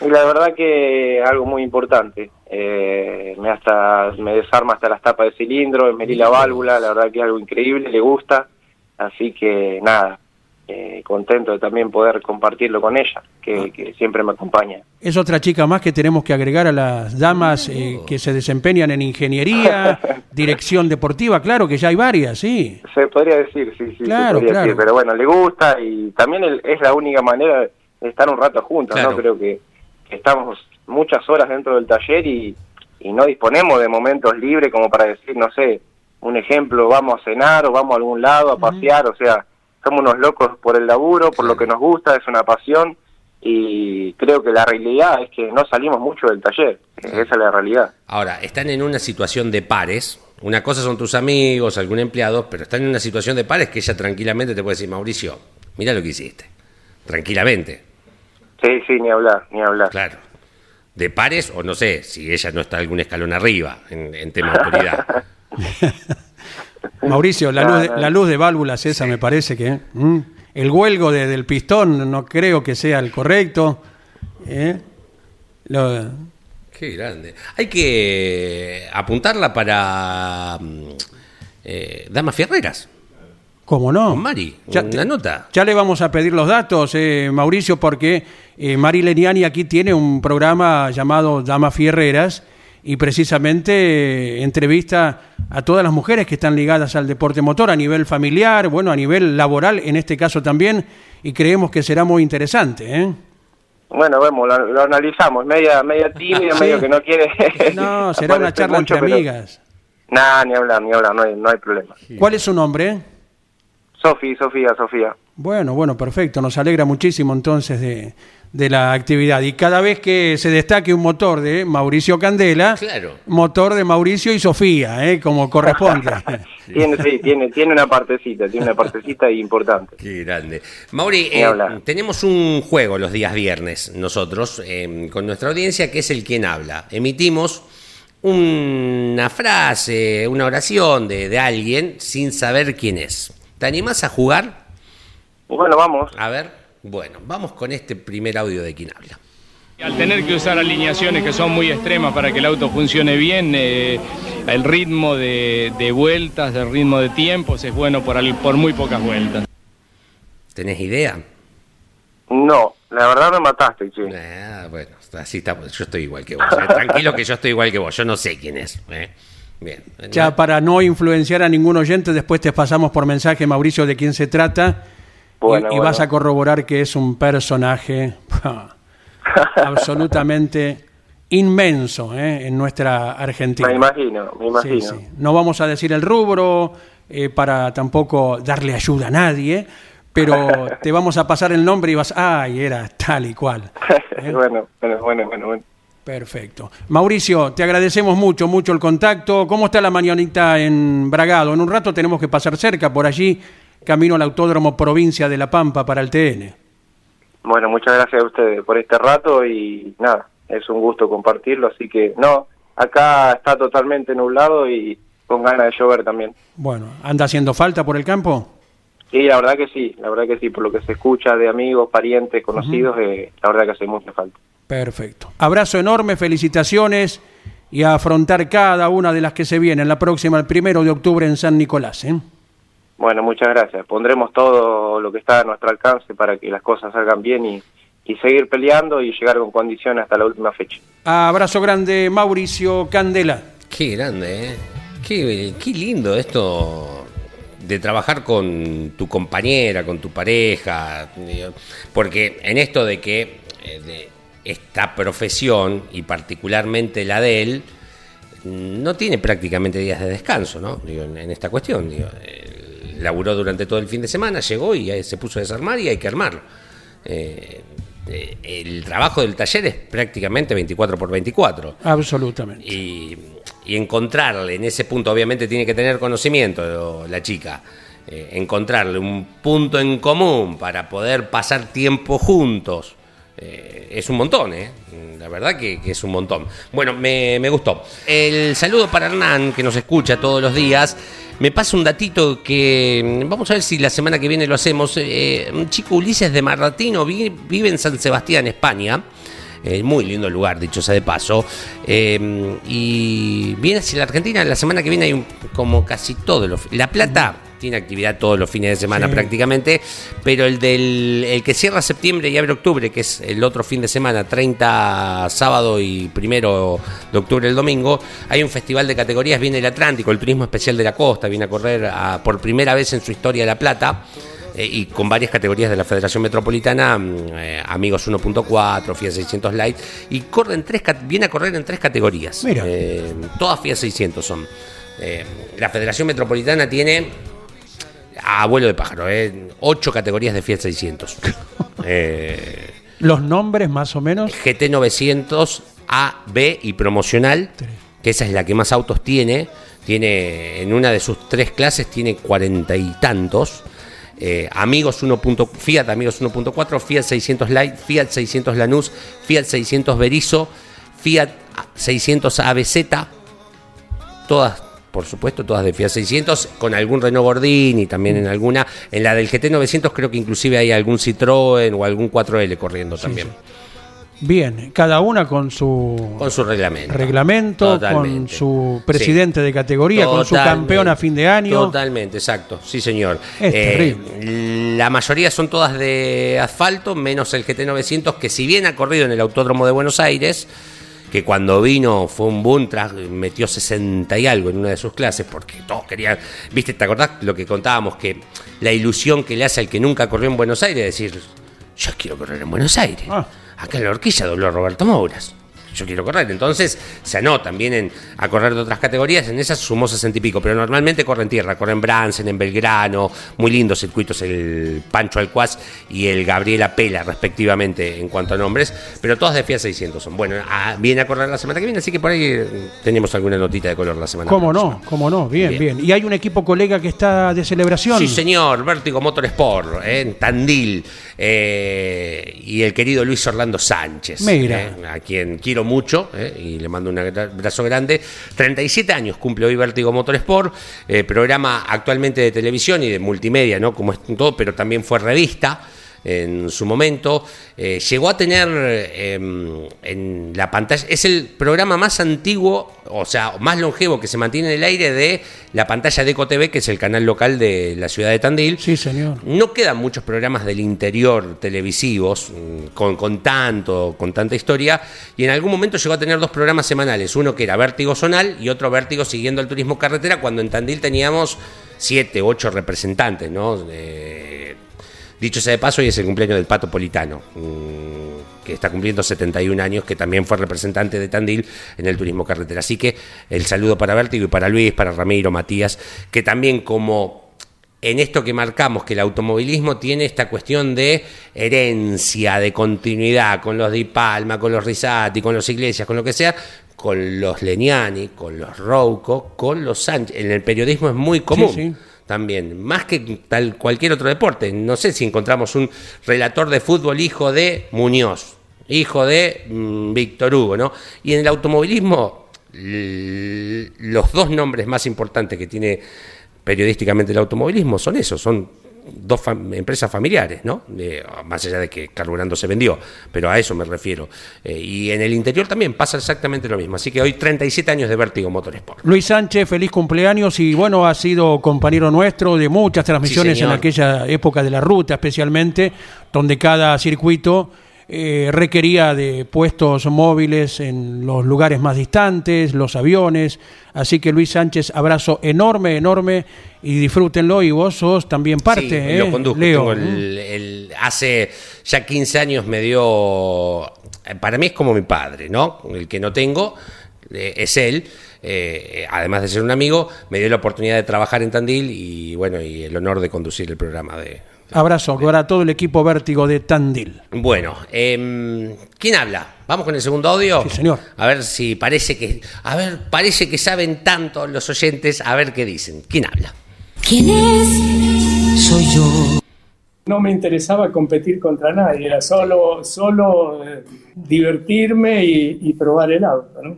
Y la verdad que algo muy importante. Eh, me hasta me desarma hasta las tapas de cilindro, me la válvula, la verdad que es algo increíble, le gusta. Así que nada, eh, contento de también poder compartirlo con ella, que, que siempre me acompaña. Es otra chica más que tenemos que agregar a las damas eh, que se desempeñan en ingeniería, <laughs> dirección deportiva, claro que ya hay varias, sí. Se podría decir, sí, sí, Claro, se podría claro. decir, pero bueno, le gusta y también el- es la única manera de estar un rato juntos, Claro. ¿no? Creo que, que estamos muchas horas dentro del taller y, y no disponemos de momentos libres como para decir, no sé, un ejemplo, vamos a cenar o vamos a algún lado a pasear, o sea, somos unos locos por el laburo, por lo que nos gusta, es una pasión y creo que la realidad es que no salimos mucho del taller, esa es la realidad. Ahora, están en una situación de pares. Una cosa son tus amigos, algún empleado, pero están en una situación de pares que ella tranquilamente te puede decir, Mauricio, mira lo que hiciste. Tranquilamente, Sí, sí, ni hablar, ni hablar. claro. De pares, o no sé, si ella no está algún escalón arriba en, en tema de autoridad. <laughs> Mauricio, la, luz la luz de válvulas esa me parece que... ¿mm? El huelgo de- del pistón no creo que sea el correcto. ¿eh? Lo- Qué grande. Hay que apuntarla para mm, eh, Damas Fierreras, ¿Cómo no? con Mari, Ya- una nota. Ya le vamos a pedir los datos, eh, Mauricio, porque eh, Mari Leniani aquí tiene un programa llamado Damas Fierreras y precisamente eh, entrevista a todas las mujeres que están ligadas al deporte motor a nivel familiar, bueno, a nivel laboral en este caso también, y creemos que será muy interesante. ¿eh? Bueno, vemos, lo, lo analizamos, media media tímida, <laughs> Sí. medio que no quiere... <laughs> No, será una charla mucho, entre pero- amigas. Nah, ni hablar, ni hablar, no hay, no hay problema. ¿Cuál es su nombre? Sofi, Sofía, Sofía. Bueno, bueno, perfecto. Nos alegra muchísimo entonces de, de la actividad. Y cada vez que se destaque un motor de Mauricio Candela, Claro. motor de Mauricio y Sofía, ¿eh? como corresponde. <laughs> Tiene, sí, tiene, tiene una partecita, tiene una partecita importante. Qué grande. Mauri, eh, tenemos un juego los días viernes nosotros eh, con nuestra audiencia que es el quien habla. Emitimos una frase, una oración de, de alguien sin saber quién es. ¿Te animás a jugar? Bueno, vamos. A ver, bueno, vamos con este primer audio de quien habla. Al tener que usar alineaciones que son muy extremas para que el auto funcione bien, eh, el ritmo de, de vueltas, el ritmo de tiempos es bueno por, al- por muy pocas vueltas. ¿Tenés idea? No, la verdad me mataste, che. Ah, bueno, así estamos. Yo estoy igual que vos. eh. Tranquilo que yo estoy igual que vos. Yo no sé quién es. eh. Bien. Ya para no influenciar a ningún oyente, después te pasamos por mensaje, Mauricio, de quién se trata. Y- Bueno, y, vas bueno. a corroborar que es un personaje <laughs> absolutamente inmenso ¿eh? en nuestra Argentina. Me imagino, me Sí, imagino. sí. No vamos a decir el rubro eh, para tampoco darle ayuda a nadie, pero <laughs> te vamos a pasar el nombre y vas, ay, era tal y cual. <laughs> ¿eh? bueno, bueno, bueno, bueno, bueno. Perfecto. Mauricio, te agradecemos mucho, mucho el contacto. ¿Cómo está la mañanita en Bragado? En un rato tenemos que pasar cerca, por allí, camino al Autódromo Provincia de La Pampa para el TN. Bueno, muchas gracias a ustedes por este rato y nada, es un gusto compartirlo, así que no, acá está totalmente nublado y con ganas de llover también. Bueno, ¿anda haciendo falta por el campo? Sí, la verdad que sí, la verdad que sí, por lo que se escucha de amigos, parientes, conocidos, eh, la verdad que hace mucha falta. Perfecto. Abrazo enorme, felicitaciones y a afrontar cada una de las que se vienen. La próxima, el primero de octubre en San Nicolás. ¿eh? Bueno, muchas gracias. Pondremos todo lo que está a nuestro alcance para que las cosas salgan bien y, y seguir peleando y llegar con condiciones hasta la última fecha. Abrazo grande, Mauricio Candela. Qué grande, ¿eh? Qué, qué lindo esto de trabajar con tu compañera, con tu pareja, digo, porque en esto de que eh, de esta profesión y particularmente la de él no tiene prácticamente días de descanso, ¿no? Digo, en, esta cuestión, digo, él laburó durante todo el fin de semana, llegó y eh, se puso a desarmar y hay que armarlo. Eh, eh, el trabajo del taller es prácticamente 24 por 24 Absolutamente. y, y encontrarle en ese punto, obviamente tiene que tener conocimiento la chica, eh, encontrarle un punto en común para poder pasar tiempo juntos. eh, es un montón, ¿eh? La verdad que, que es un montón. Bueno, me, me gustó. El saludo para Hernán, que nos escucha todos los días. Me pasa un datito que mm, vamos a ver si la semana que viene lo hacemos. Eh, un chico Ulises de Marratino vi- vive en San Sebastián, España. Eh, muy lindo lugar, dicho sea de paso. Eh, y viene hacia la Argentina. La semana que viene hay un- como casi todos los. La Plata tiene actividad todos los fines de semana Sí. prácticamente. Pero el del el que cierra septiembre y abre octubre, que es el otro fin de semana, 30 sábado y primero de octubre el domingo, hay un festival de categorías. Viene el Atlántico, el turismo especial de la costa. Viene a correr a- por primera vez en su historia La Plata eh, y con varias categorías de la Federación Metropolitana, mm, eh, Amigos 1.4, Fiat 600 Light, y corre en tres, viene a correr en tres categorías. Mira. Eh, todas Fiat 600 son. Eh, la Federación Metropolitana tiene, a vuelo de pájaro, eh, ocho categorías de Fiat 600. <laughs> Eh, Los nombres más o menos. GT 900 A, B y promocional, que esa es la que más autos tiene. Tiene en una de sus tres clases tiene cuarenta y tantos. Eh, Amigos 1. Fiat Amigos 1.4, Fiat 600 Light, Fiat 600 Lanús, Fiat 600 Berizo, Fiat 600 ABZ, todas, por supuesto, todas de Fiat 600, con algún Renault Gordini también en alguna. En la del GT 900 creo que inclusive hay algún Citroën o algún 4L corriendo también. Bien, cada una con su Con su reglamento. reglamento, con su presidente Sí. de categoría, con su campeón a fin de año. Totalmente, exacto. Sí, señor. Es Eh, La mayoría son todas de asfalto, menos el GT900, que si bien ha corrido en el Autódromo de Buenos Aires, que cuando vino fue un boom, tras- metió 60 y algo en una de sus clases, porque todos querían, viste, ¿te acordás lo que contábamos? Que la ilusión que le hace al que nunca corrió en Buenos Aires, decir, yo quiero correr en Buenos Aires. Ah. Acá en la horquilla dobló Roberto Mouras. Yo quiero correr. Entonces se anotan, vienen a correr de otras categorías, en esas sumó 60 y pico, pero normalmente corren tierra, corren Bransen, en Belgrano, muy lindos circuitos, el Pancho Alcuaz y el Gabriela Pela, respectivamente, en cuanto a nombres, pero todas de FIA 600 son. Bueno, a- viene a correr la semana que viene, así que por ahí eh, tenemos alguna notita de color la semana ¿Cómo próxima. no? ¿Cómo no? Bien, bien, Bien. Y hay un equipo colega que está de celebración. Sí, señor, Vértigo Motorsport, eh, en Tandil, eh, y el querido Luis Orlando Sánchez, Mira. eh, a quien quiero mucho eh, y le mando un abrazo grande. 37 años cumple hoy Vértigo Motorsport, eh, programa actualmente de televisión y de multimedia, ¿no? Como es todo, pero también fue revista en su momento. Eh, llegó a tener eh, en la pantalla, es el programa más antiguo, o sea, más longevo que se mantiene en el aire de la pantalla de EcoTV, que es el canal local de la ciudad de Tandil. Sí, señor. No quedan muchos programas del interior televisivos mm, con, con tanto, con tanta historia, y en algún momento llegó a tener dos programas semanales, uno que era Vértigo Zonal y otro Vértigo siguiendo el turismo carretera, cuando en Tandil teníamos siete, ocho representantes, ¿no? Eh, dicho sea de paso, hoy es el cumpleaños del Pato Politano, mm, que está cumpliendo 71 años, que también fue representante de Tandil en el turismo carretera. Así que el saludo para Vértigo y para Luis, para Ramiro, Matías, que también como en esto que marcamos, que el automovilismo tiene esta cuestión de herencia, de continuidad con los Di Palma, con los Risati, con los Iglesias, con lo que sea, con los Leniani, con los Rouco, con los Sánchez. En el periodismo es muy común. sí. También, más que tal cualquier otro deporte. No sé si encontramos un relator de fútbol hijo de Muñoz, hijo de mm, Víctor Hugo, ¿no? Y en el automovilismo, los dos nombres más importantes que tiene periodísticamente el automovilismo son esos, son dos fam- empresas familiares, ¿no? Eh, más allá de que Carburando se vendió, pero a eso me refiero. Eh, y en el interior también pasa exactamente lo mismo. Así que hoy 37 años de Vértigo Motorsport. Luis Sánchez, feliz cumpleaños y bueno, ha sido compañero nuestro de muchas transmisiones Sí, en aquella época de la ruta especialmente, donde cada circuito eh, requería de puestos móviles en los lugares más distantes, los aviones. Así que Luis Sánchez, abrazo enorme, enorme y disfrútenlo. Y vos sos también parte, Sí, ¿eh? lo conduzco. Leo. El- hace ya 15 años me dio. Para mí es como mi padre, ¿no? El que no tengo eh, es él. eh, además de ser un amigo, me dio la oportunidad de trabajar en Tandil y bueno, y el honor de conducir el programa de. Abrazo para todo el equipo Vértigo de Tandil. Bueno, em, ¿quién habla? Vamos con el segundo audio. Sí, señor. A ver si parece que. A ver, parece que saben tanto los oyentes. A ver qué dicen. ¿Quién habla? ¿Quién es? Soy yo. no me interesaba competir contra nadie, era solo, solo eh, divertirme y, y probar el auto. ¿no?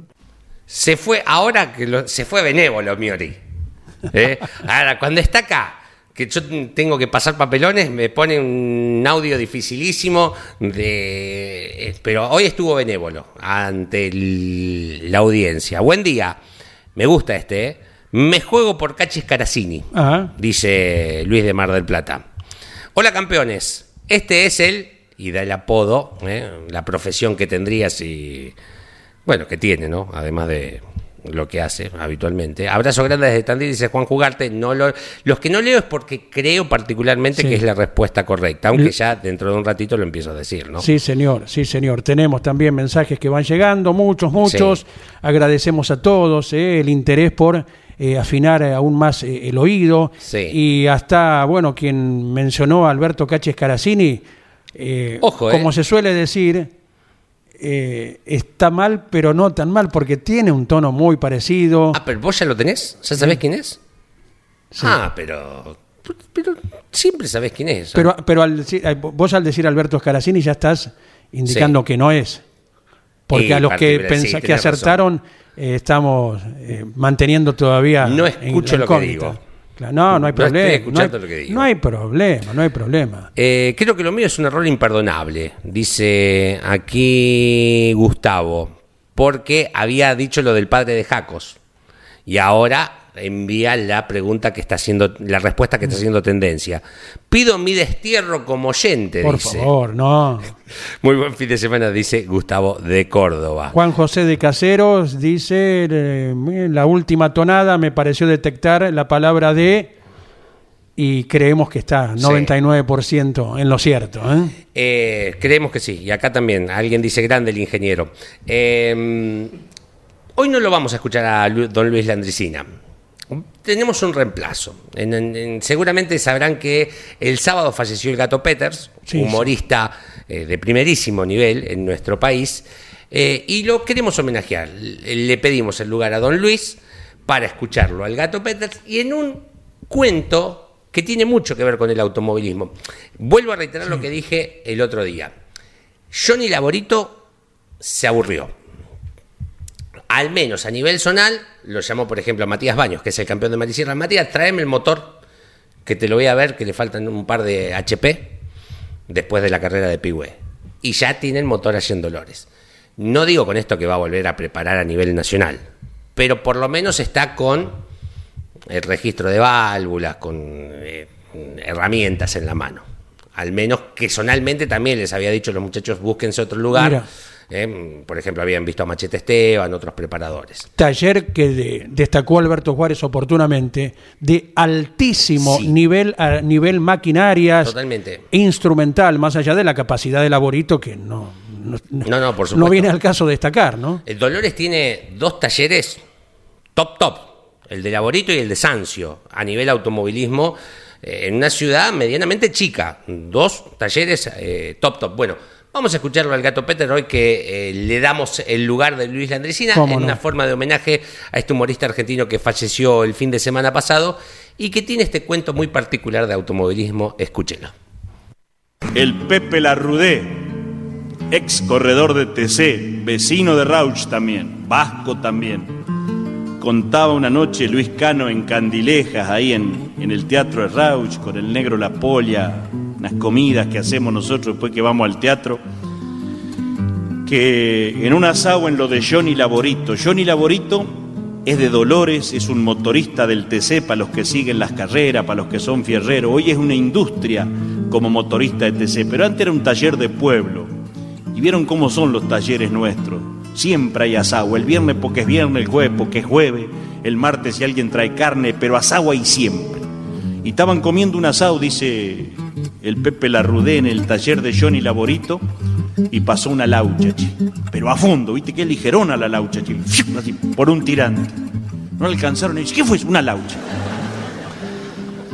Se fue, ahora que lo- se fue benévolo, Miori. ¿Eh? Ahora, cuando está acá, que yo tengo que pasar papelones, me pone un audio dificilísimo de. eh, Pero hoy estuvo benévolo ante el- la audiencia. Buen día. Me gusta este, ¿eh? Me juego por Cachis Caracini, Ajá. dice Luis de Mar del Plata. Hola campeones, este es el, y da el apodo, ¿eh? la profesión que tendría si, bueno, que tiene, ¿no? Además de lo que hace habitualmente. Abrazo grande desde Tandil, dice Juan Jugarte. No lo, los que no leo es porque creo particularmente Sí. que es la respuesta correcta, aunque ya dentro de un ratito lo empiezo a decir, ¿no? Sí, señor, sí, señor. Tenemos también mensajes que van llegando, muchos, muchos. Sí. Agradecemos a todos eh, el interés por eh, afinar eh, aún más eh, el oído. Sí. Y hasta, bueno, quien mencionó a Alberto Caches Caracini, Ojo, eh. como se suele decir, eh, está mal, pero no tan mal, porque tiene un tono muy parecido. Ah, pero vos ya lo tenés, ¿ya sabés quién es? Ah, pero, pero siempre sabés quién es. ¿eh? Pero, pero al eh, vos al decir Alberto Caracini ya estás indicando Sí. que no es. Porque Y a los que, pensa- sí, que acertaron eh, estamos manteniendo todavía. No en escucho la lo que digo. Claro, no, no hay problema. No hay, escuchando lo que digo. no hay problema, no hay problema. Eh, creo que lo mío es un error imperdonable, dice aquí Gustavo, porque había dicho lo del padre de Jacos y ahora envía la pregunta que está haciendo, la respuesta que está haciendo tendencia. Pido mi destierro como oyente, Por dice. favor, no. <laughs> Muy buen fin de semana, dice Gustavo de Córdoba. Juan José de Caseros dice, eh, la última tonada me pareció detectar la palabra de y creemos que está 99% en lo cierto. ¿eh? Eh, creemos que sí, y acá también, alguien dice grande el ingeniero. Eh, hoy no lo vamos a escuchar a don Luis Landricina. Tenemos un reemplazo. En- en- en- seguramente sabrán que el sábado falleció el gato Peters, Sí, humorista eh, de primerísimo nivel en nuestro país, eh, y lo queremos homenajear. Le le pedimos el lugar a don Luis para escucharlo al gato Peters y en un cuento que tiene mucho que ver con el automovilismo. Vuelvo a reiterar lo que dije el otro día. Johnny Laborito se aburrió. Al menos a nivel zonal, lo llamó por ejemplo a Matías Baños, que es el campeón de Marisierra. Matías, tráeme el motor, que te lo voy a ver, que le faltan un par de HP después de la carrera de Pigüe. Y ya tiene el motor en Dolores. No digo con esto que va a volver a preparar a nivel nacional, pero por lo menos está con el registro de válvulas, con eh, herramientas en la mano. Al menos que zonalmente también les había dicho los muchachos, búsquense otro lugar. Eh, por ejemplo, habían visto a Machete Esteban, otros preparadores. Taller que de- destacó Alberto Juárez oportunamente, de altísimo Sí. nivel, a nivel maquinarias, Totalmente. instrumental, más allá de la capacidad de Laborito, que no, no, No, no, por no viene al caso destacar, ¿no? El Dolores tiene dos talleres top top, el de Laborito y el de Sancio, a nivel automovilismo, eh, en una ciudad medianamente chica. Dos talleres eh, top top. Bueno, vamos a escucharlo al gato Peter hoy que eh, le damos el lugar de Luis Landresina ¿Cómo en no? una forma de homenaje a este humorista argentino que falleció el fin de semana pasado y que tiene este cuento muy particular de automovilismo. Escúchenlo. El Pepe Larrudé, ex corredor de TC, vecino de Rauch también, vasco también. Contaba una noche Luis Cano en Candilejas, ahí en, en el Teatro de Rauch, con el negro La Polla, unas comidas que hacemos nosotros después que vamos al teatro, que en un asado en lo de Johnny Laborito. Johnny Laborito es de Dolores, es un motorista del TC para los que siguen las carreras, para los que son fierreros. Hoy es una industria como motorista de TC, pero antes era un taller de pueblo. Y vieron cómo son los talleres nuestros. Siempre hay asado, el viernes porque es viernes, el jueves porque es jueves, el martes si alguien trae carne, pero asado hay siempre. Y estaban comiendo un asado, dice el Pepe Larrudé en el taller de Johnny Laborito, y pasó una laucha, pero a fondo, viste qué ligerona la laucha, che. por un tirante. No alcanzaron y dice, ¿qué fue? Una laucha.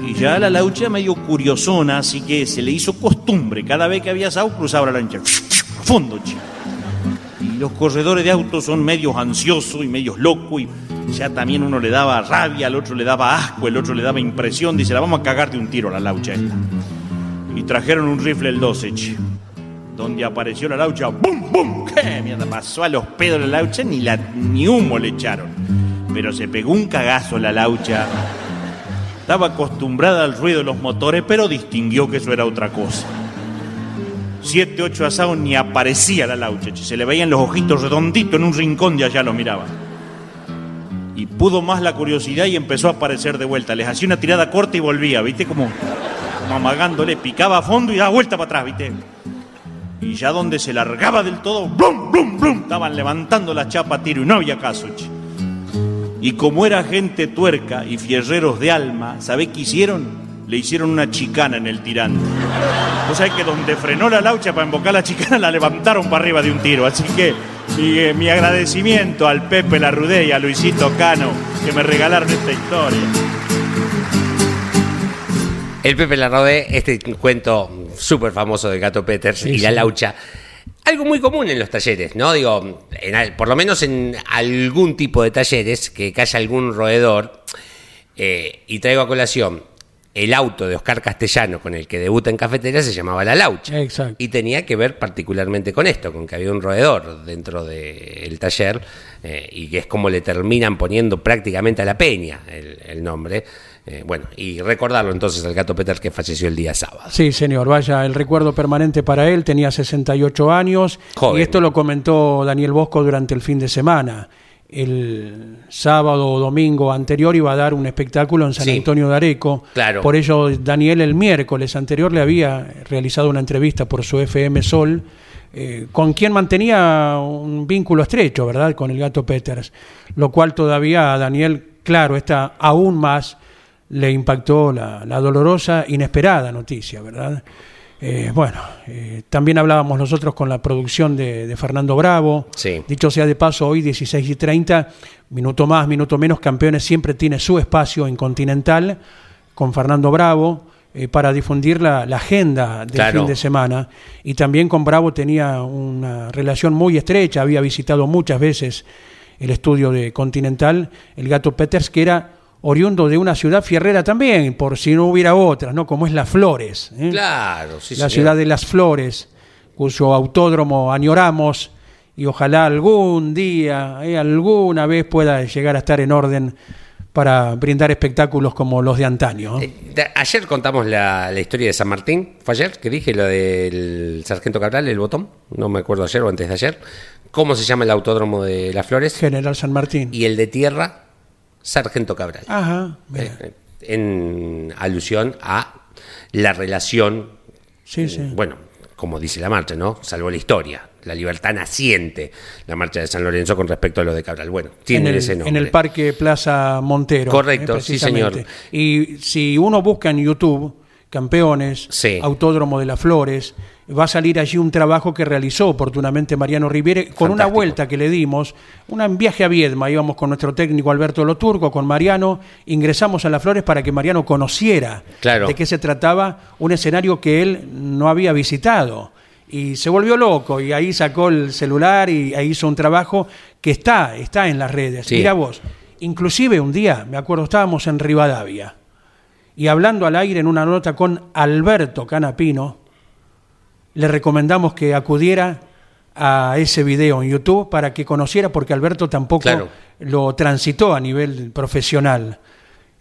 Y ya la laucha medio curiosona, así que se le hizo costumbre, cada vez que había asado cruzaba la lancha, a fondo, che. Y los corredores de autos son medios ansiosos y medios locos y ya también uno le daba rabia, al otro le daba asco, el otro le daba impresión, dice, la vamos a cagar de un tiro a la laucha esta. Y trajeron un rifle el 12, che. Donde apareció la laucha, ¡bum, bum! ¿Qué mierda? Pasó a los pedos la laucha, ni, la, ni humo le echaron. Pero se pegó un cagazo la laucha. Estaba acostumbrada al ruido de los motores, pero distinguió que eso era otra cosa. Siete, ocho asados ni aparecía la laucha, se le veían los ojitos redonditos en un rincón de allá lo miraba. Y pudo más la curiosidad y empezó a aparecer de vuelta. Les hacía una tirada corta y volvía, ¿viste? Como, como amagándole, picaba a fondo y daba vuelta para atrás, ¿viste? Y ya donde se largaba del todo, ¡blum, blum, blum! Estaban levantando la chapa a tiro y no había caso. Y como era gente tuerca y fierreros de alma, ¿sabés qué hicieron? Le hicieron una chicana en el tirante. O sea que donde frenó la laucha para embocar la chicana, la levantaron para arriba de un tiro. Así que mi, eh, mi agradecimiento al Pepe Larrudé y a Luisito Cano que me regalaron esta historia. El Pepe Larrodé, este cuento súper famoso del gato Peters Sí, y la sí. laucha. Algo muy común en los talleres, ¿no? Digo, en por lo menos en algún tipo de talleres, que haya algún roedor. eh, y traigo a colación, el auto de Oscar Castellano con el que debuta en cafetería se llamaba La Laucha. Exacto. Y tenía que ver particularmente con esto, con que había un roedor dentro del taller eh, y que es como le terminan poniendo prácticamente a la peña el, el nombre. Eh, bueno, y recordarlo entonces al gato Peter que falleció el día sábado. Sí, señor, vaya, el recuerdo permanente para él, tenía 68 años Joven. y esto lo comentó Daniel Bosco durante el fin de semana. El sábado o domingo anterior iba a dar un espectáculo en San Sí. Antonio de Areco. Claro. Por ello, Daniel el miércoles anterior le había realizado una entrevista por su FM Sol, eh, con quien mantenía un vínculo estrecho, ¿verdad? Con el gato Peters. Lo cual todavía a Daniel, claro, está aún más le impactó la, la dolorosa, inesperada noticia, ¿verdad? Eh, bueno, eh, también hablábamos nosotros con la producción de, de Fernando Bravo. Sí. Dicho sea de paso, hoy 16 y 30, minuto más, minuto menos, Campeones siempre tiene su espacio en Continental con Fernando Bravo eh, para difundir la, la agenda del Claro. fin de semana. Y también con Bravo tenía una relación muy estrecha, había visitado muchas veces el estudio de Continental, el gato Peters, que era oriundo de una ciudad fierrera también, por si no hubiera otras, ¿no? Como es Las Flores. ¿eh? Claro, sí, la señor. ciudad de Las Flores, cuyo autódromo añoramos y ojalá algún día, eh, alguna vez pueda llegar a estar en orden para brindar espectáculos como los de antaño. Eh, ayer contamos la, la historia de San Martín. ¿Fue ayer que dije lo del Sargento Cabral, el botón? No me acuerdo ayer o antes de ayer. ¿Cómo se llama el autódromo de Las Flores? General San Martín. Y el de tierra, Sargento Cabral. Ajá, mira. Eh, en alusión a la relación, sí, sí. bueno, como dice la marcha, ¿no? Salvo la historia, la libertad naciente, la marcha de San Lorenzo con respecto a lo de Cabral. Bueno, tiene en el, ese nombre. en el Parque Plaza Montero. Correcto, eh, sí, precisamente. Y si uno busca en YouTube campeones, Sí. Autódromo de las Flores, va a salir allí un trabajo que realizó oportunamente Mariano Riviere con una vuelta que le dimos, un viaje a Viedma, íbamos con nuestro técnico Alberto Loturco, con Mariano, ingresamos a las Flores para que Mariano conociera Claro. de qué se trataba, un escenario que él no había visitado. Y se volvió loco y ahí sacó el celular y ahí hizo un trabajo que está, está en las redes. Sí. Mira vos, inclusive un día, me acuerdo, estábamos en Rivadavia y hablando al aire en una nota con Alberto Canapino, le recomendamos que acudiera a ese video en YouTube para que conociera, porque Alberto tampoco Claro. lo transitó a nivel profesional.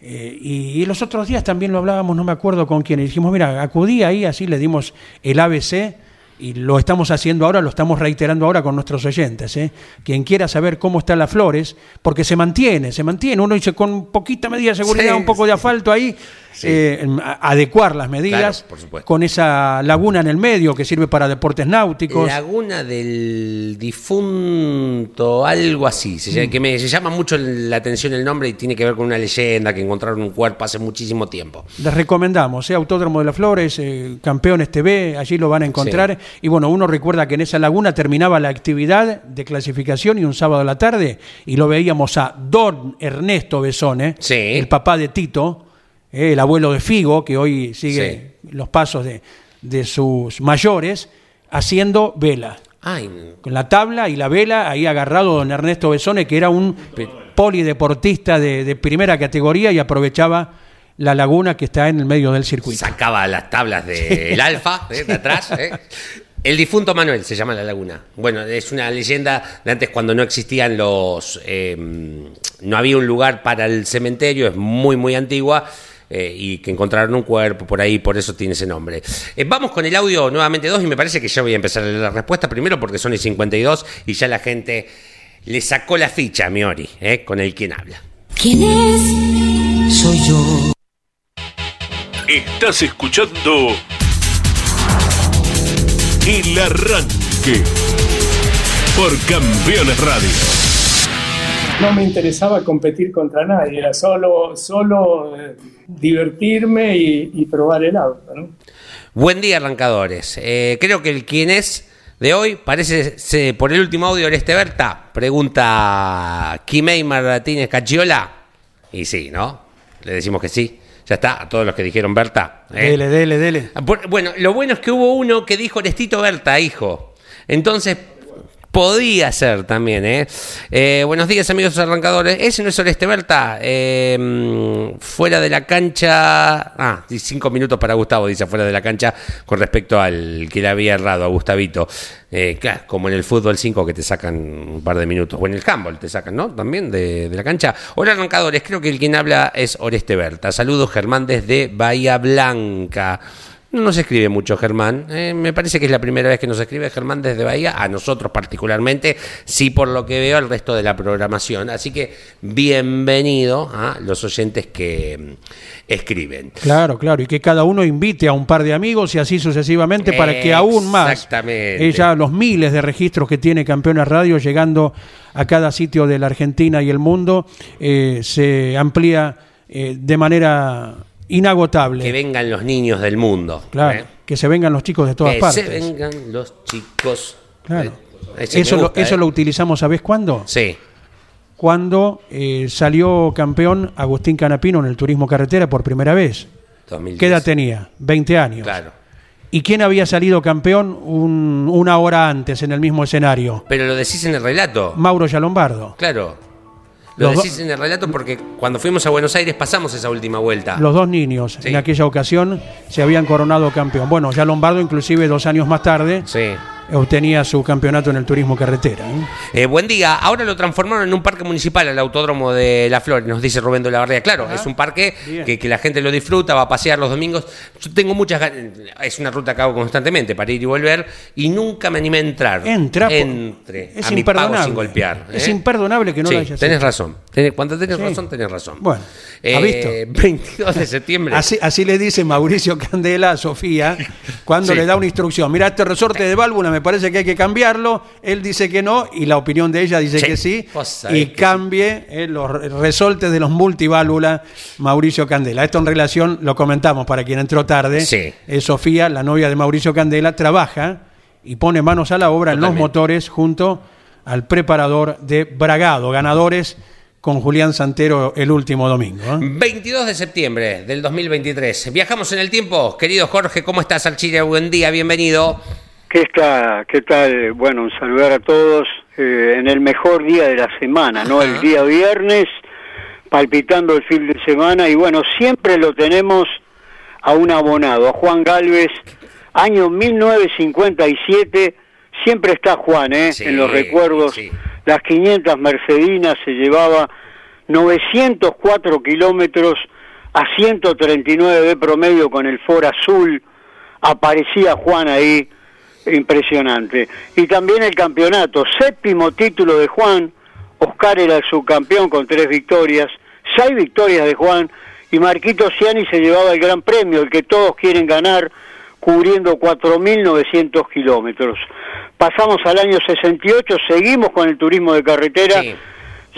Eh, y, y los otros días también lo hablábamos, no me acuerdo con quién, y dijimos, mira, acudí ahí, así le dimos el ABC y lo estamos haciendo ahora, lo estamos reiterando ahora con nuestros oyentes. ¿eh? Quien quiera saber cómo están las flores, porque se mantiene, se mantiene, uno dice con poquita medida de seguridad, Sí, un poco de asfalto ahí, Sí. eh, adecuar las medidas, Claro, con esa laguna en el medio que sirve para deportes náuticos. Laguna del difunto, algo así. Se, Mm. que me se llama mucho la atención el nombre y tiene que ver con una leyenda que encontraron un cuerpo hace muchísimo tiempo. Les recomendamos, ¿eh? Autódromo de las Flores, eh, Campeones TV, allí lo van a encontrar. Y bueno, uno recuerda que en esa laguna terminaba la actividad de clasificación y un sábado a la tarde, y lo veíamos a Don Ernesto Besone, Sí. el papá de Tito, eh, el abuelo de Figo, que hoy sigue los pasos de, de sus mayores, haciendo vela. Ay, Con la tabla y la vela, ahí agarrado don Ernesto Besone, que era un polideportista de, de primera categoría y aprovechaba la laguna que está en el medio del circuito. sacaba las tablas del <laughs> alfa eh, de atrás. eh. El difunto Manuel se llama la laguna. Bueno, es una leyenda de antes cuando no existían los... eh, no había un lugar para el cementerio, es muy, muy antigua. Eh, y que encontraron un cuerpo por ahí, por eso tiene ese nombre. Eh, vamos con el audio nuevamente dos y me parece que ya voy a empezar a leer la respuesta primero porque son el 52 y ya la gente le sacó la ficha a Miori, eh, con el quien habla. ¿Quién es? Soy yo. Estás escuchando El Arranque por Campeones Radio. No me interesaba competir contra nadie, era solo, solo divertirme y, y probar el auto. ¿no? Buen día, arrancadores. Eh, creo que el quien es de hoy parece se- por el último audio de este Berta. Pregunta Kimei Martínez Cachiola. Y sí, ¿no? Le decimos que sí. Ya está, a todos los que dijeron Berta. ¿eh? Dele, dele, dele. Bueno, lo bueno es que hubo uno que dijo Orestito Berta, hijo. Entonces, podía ser también, ¿eh? Eh, buenos días, amigos arrancadores. Ese no es Oreste Berta. Eh, fuera de la cancha. Ah, cinco minutos para Gustavo, dice fuera de la cancha, con respecto al que le había errado a Gustavito. Eh, claro, como en el fútbol 5 que te sacan un par de minutos. O en el handball te sacan, ¿no? También de, de la cancha. Hola, arrancadores. Creo que el quien habla es Oreste Berta. Saludos, Germán, desde Bahía Blanca. No nos escribe mucho Germán. Eh, me parece que es la primera vez que nos escribe Germán desde Bahía, a nosotros particularmente, sí por lo que veo al resto de la programación. Así que bienvenido a los oyentes que mm, escriben. Claro, claro, y que cada uno invite a un par de amigos y así sucesivamente para que aún más, Exactamente. ella los miles de registros que tiene Campeones Radio llegando a cada sitio de la Argentina y el mundo, eh, se amplía eh, de manera inagotable. Que vengan los niños del mundo. Claro, ¿eh? que se vengan los chicos de todas que partes. se vengan los chicos. Claro. Eh, ese Eso, lo, gusta, eso ¿eh? lo utilizamos, ¿sabés cuándo? Sí. Cuando eh, salió campeón Agustín Canapino en el turismo carretera por primera vez. 2010. ¿Qué edad tenía? 20 años. Claro. ¿Y quién había salido campeón un- una hora antes en el mismo escenario? Pero lo decís en el relato. Mauro Yalombardo. Claro. Lo Los decís en el relato porque cuando fuimos a Buenos Aires pasamos esa última vuelta. Los dos niños Sí. en aquella ocasión se habían coronado campeón. Bueno, ya Lombardo inclusive dos años más tarde Sí. Obtenía su campeonato en el turismo carretera. ¿eh? Eh, buen día. Ahora lo transformaron en un parque municipal, el Autódromo de La Flor, nos dice Rubén de la Barría. Claro, es un parque que, que la gente lo disfruta, va a pasear los domingos. Yo tengo muchas ganas, es una ruta que hago constantemente para ir y volver y nunca me animé a entrar. Entra. Entre. Es a mi pago sin golpear. Es ¿eh? imperdonable que no Sí, lo hayas tenés hecho. razón. Tenés- cuando tenés Sí. razón, tenés razón. Bueno, ¿ha visto? <laughs> 22 de septiembre. Así, así le dice Mauricio Candela a Sofía cuando Sí. le da una instrucción. Mira, este resorte de válvula me parece que hay que cambiarlo. Él dice que no y la opinión de ella dice Sí. que sí. Y que cambie eh, los re- resortes de los multiválvulas Mauricio Candela. Esto en relación, lo comentamos para quien entró tarde. Sí. Eh, Sofía, la novia de Mauricio Candela, trabaja y pone manos a la obra en los motores junto al preparador de Bragado, ganadores con Julián Santero el último domingo. ¿eh? 22 de septiembre del 2023. Viajamos en el tiempo. Querido Jorge, ¿cómo estás, Alchile? Buen día, bienvenido. ¿Qué, está, ¿Qué tal? Bueno, un saludar a todos eh, en el mejor día de la semana, ¿no? El día viernes, palpitando el fin de semana, y bueno, siempre lo tenemos a un abonado, a Juan Galvez, año 1957, siempre está Juan, ¿eh? Sí, en los recuerdos, sí. las 500 Mercedinas se llevaba 904 kilómetros a 139 de promedio con el Ford azul, aparecía Juan ahí, impresionante. Y también el campeonato, séptimo título de Juan, Oscar era el subcampeón con tres victorias, seis victorias de Juan, y Marquito Ciani se llevaba el gran premio, el que todos quieren ganar, cubriendo 4.900 kilómetros. Pasamos al año 68, seguimos con el turismo de carretera, Sí.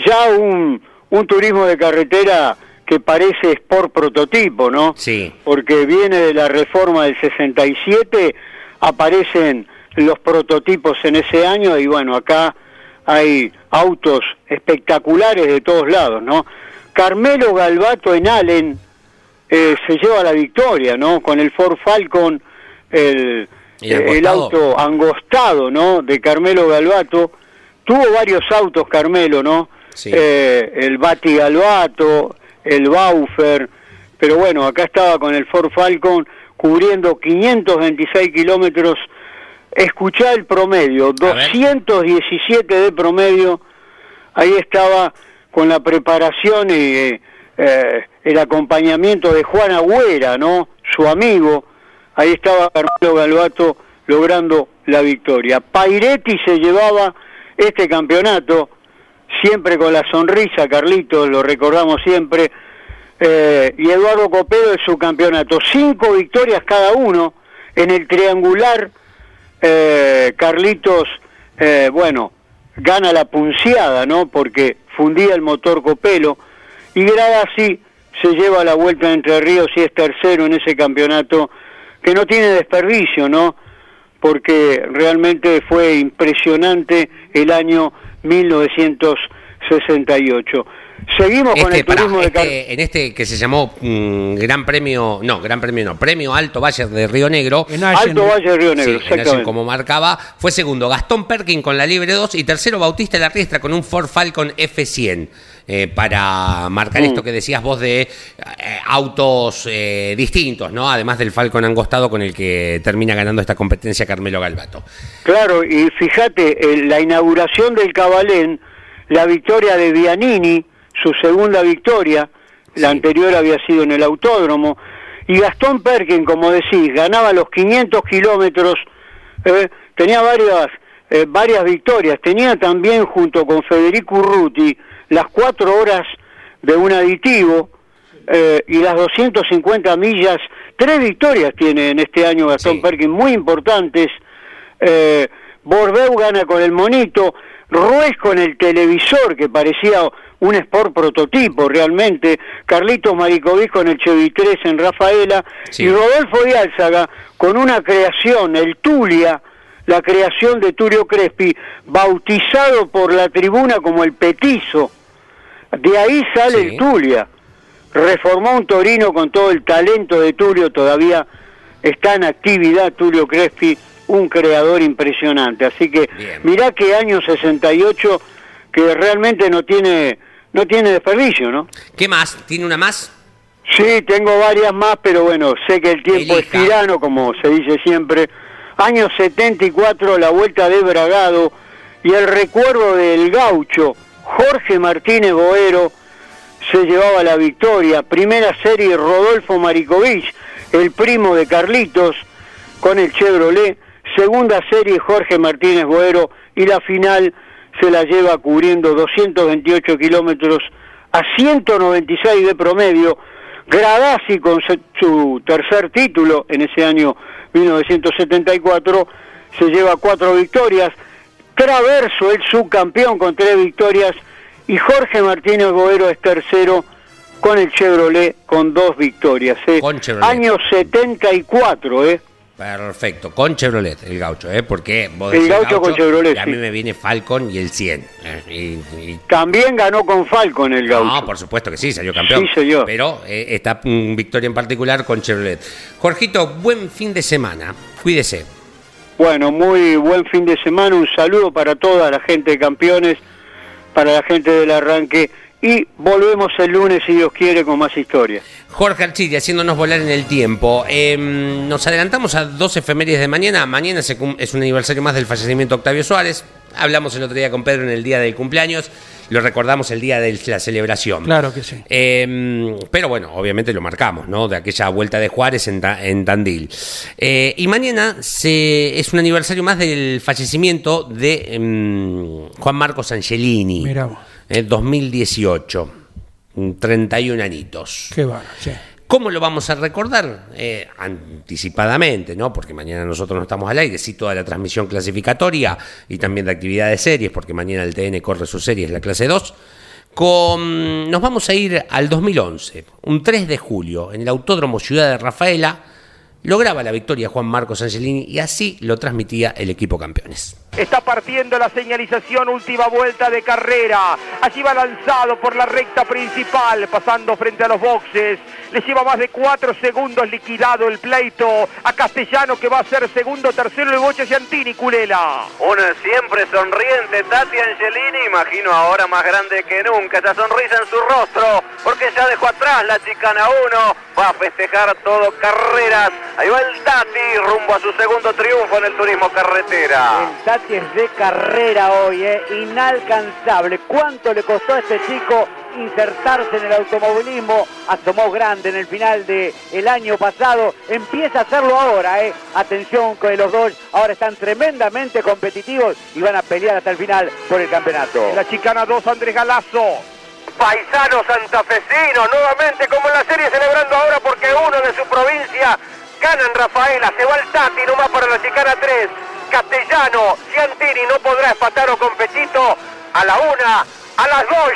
ya un, un turismo de carretera que parece sport prototipo, ¿no? Sí. Porque viene de la reforma del 67, aparecen los prototipos en ese año y bueno, acá hay autos espectaculares de todos lados, ¿no? Carmelo Galvato en Allen eh, se lleva la victoria, ¿no? Con el Ford Falcon, el, eh, el angostado. auto angostado, ¿no? De Carmelo Galvato. Tuvo varios autos Carmelo, ¿no? Sí. Eh, el Bati Galvato, el Baufer, pero bueno, acá estaba con el Ford Falcon cubriendo 526 kilómetros. Escuchá el promedio, A ver. 217 de promedio. Ahí estaba con la preparación y eh, eh, el acompañamiento de Juan Agüera, ¿no? Su amigo. Ahí estaba Carmelo Galvato logrando la victoria. Pairetti se llevaba este campeonato, siempre con la sonrisa, Carlitos, lo recordamos siempre. Eh, y Eduardo Copero en su campeonato. Cinco victorias cada uno en el triangular. eh, Carlitos, eh, bueno, gana la punciada, ¿no? Porque fundía el motor Copelo. Y Gradasi se lleva la vuelta Entre Ríos y es tercero en ese campeonato que no tiene desperdicio, ¿no? Porque realmente fue impresionante el año 1968. Seguimos con Este, el pará, turismo de car- este- en este que se llamó mm, Gran Premio, no, Gran Premio no, Premio Alto Valle de Río Negro. En Allen, Alto Valle de Río Negro, Sí, en Allen, exactamente. como marcaba, fue segundo Gastón Perkin con la Libre 2 y tercero Bautista La Riestra con un Ford Falcon F100 eh, para marcar Mm. esto que decías vos de eh, autos eh, distintos, ¿no? Además del Falcon angostado con el que termina ganando esta competencia Carmelo Galvato. Claro, y fíjate, en la inauguración del Cabalén, la victoria de Bianini, su segunda victoria, la anterior había sido en el autódromo, y Gastón Perkin, como decís, ganaba los 500 kilómetros, eh, tenía varias, eh, varias victorias, tenía también junto con Federico Urruti las cuatro horas de un aditivo, eh, y las 250 millas, tres victorias tiene en este año Gastón Sí. Perkin, muy importantes, eh, Borbeu gana con el monito, Ruiz con el televisor, que parecía un Sport prototipo realmente, Carlitos Maricovic con el Chevy 3 en Rafaela, Sí. y Rodolfo de Álzaga con una creación, el Tulia, la creación de Tulio Crespi, bautizado por la tribuna como el Petizo. De ahí sale Sí. el Tulia. Reformó un Torino con todo el talento de Tulio, todavía está en actividad Tulio Crespi, un creador impresionante. Así que Bien. mirá que año 68 que realmente no tiene no tiene desperdicio, ¿no? ¿Qué más? ¿Tiene una más? Sí, tengo varias más, pero bueno, sé que el tiempo es tirano, como se dice siempre. Año 74, la vuelta de Bragado y el recuerdo del gaucho, Jorge Martínez Boero, se llevaba la victoria. Primera serie, Rodolfo Marikovich, el primo de Carlitos, con el Chevrolet. Segunda serie, Jorge Martínez Boero. Y la final se la lleva cubriendo 228 kilómetros a 196 de promedio. Gradasi con su- tercer título en ese año 1974 se lleva cuatro victorias. Traverso, el subcampeón con tres victorias. Y Jorge Martínez Boero es tercero con el Chevrolet con dos victorias. ¿eh? Con Chevrolet. Año 74, ¿eh? Perfecto, con Chevrolet, el gaucho, ¿eh? Porque vos El gaucho con Chevrolet, Y a mí sí. me viene Falcon y el 100. ¿eh? Y- y- También ganó con Falcon el gaucho. No, por supuesto que sí, salió campeón. Sí, señor. Pero eh, esta victoria en particular con Chevrolet. Jorgito, buen fin de semana. Cuídese. Bueno, muy buen fin de semana. Un saludo para toda la gente de campeones, para la gente del arranque. Y volvemos el lunes, si Dios quiere, con más historias. Jorge Archidi, haciéndonos volar en el tiempo. Eh, nos adelantamos a dos efemérides de mañana. Mañana es un aniversario más del fallecimiento de Octavio Suárez. Hablamos el otro día con Pedro en el día del cumpleaños. Lo recordamos el día de la celebración. Claro que sí. Eh, pero bueno, obviamente lo marcamos, ¿no? De aquella vuelta de Juárez en, Ta- en Tandil. Eh, y mañana se, es un aniversario más del fallecimiento de em, Juan Marcos Angelini. Mirá vos. Eh, 2018. mm, 31 anitos. Qué sí. ¿Cómo lo vamos a recordar? Eh, anticipadamente, ¿no? Porque mañana nosotros no estamos al aire, sí toda la transmisión clasificatoria y también de actividad de series, porque mañana el TN corre sus series, la clase 2. Con, nos vamos a ir al 2011, un 3 de julio, en el Autódromo Ciudad de Rafaela, lograba la victoria Juan Marcos Angelini y así lo transmitía el equipo campeones. Está partiendo la señalización, última vuelta de carrera. Allí va lanzado por la recta principal, pasando frente a los boxes. Le lleva más de cuatro segundos liquidado el pleito a Castellano, que va a ser segundo, tercero el Boche Ciantini, Culela. Una siempre sonriente Tati Angelini, imagino ahora más grande que nunca, esa sonrisa en su rostro, porque ya dejó atrás la chicana 1, va a festejar todo carreras. Ahí va el Tati rumbo a su segundo triunfo en el turismo carretera. El Tati es de carrera hoy, eh, inalcanzable. ¿Cuánto le costó a este chico insertarse en el automovilismo? Asomó grande en el final del el año pasado. Empieza a hacerlo ahora, eh. Atención que los dos ahora están tremendamente competitivos y van a pelear hasta el final por el campeonato. La chicana 2, Andrés Galazo. Paisano santafesino, nuevamente como en la serie celebrando ahora porque uno de su provincia gana en Rafaela, se va el Tati nomás para la chicana 3, Castellano, Ciantini no podrá empatar o con Pechito a la una, a las dos,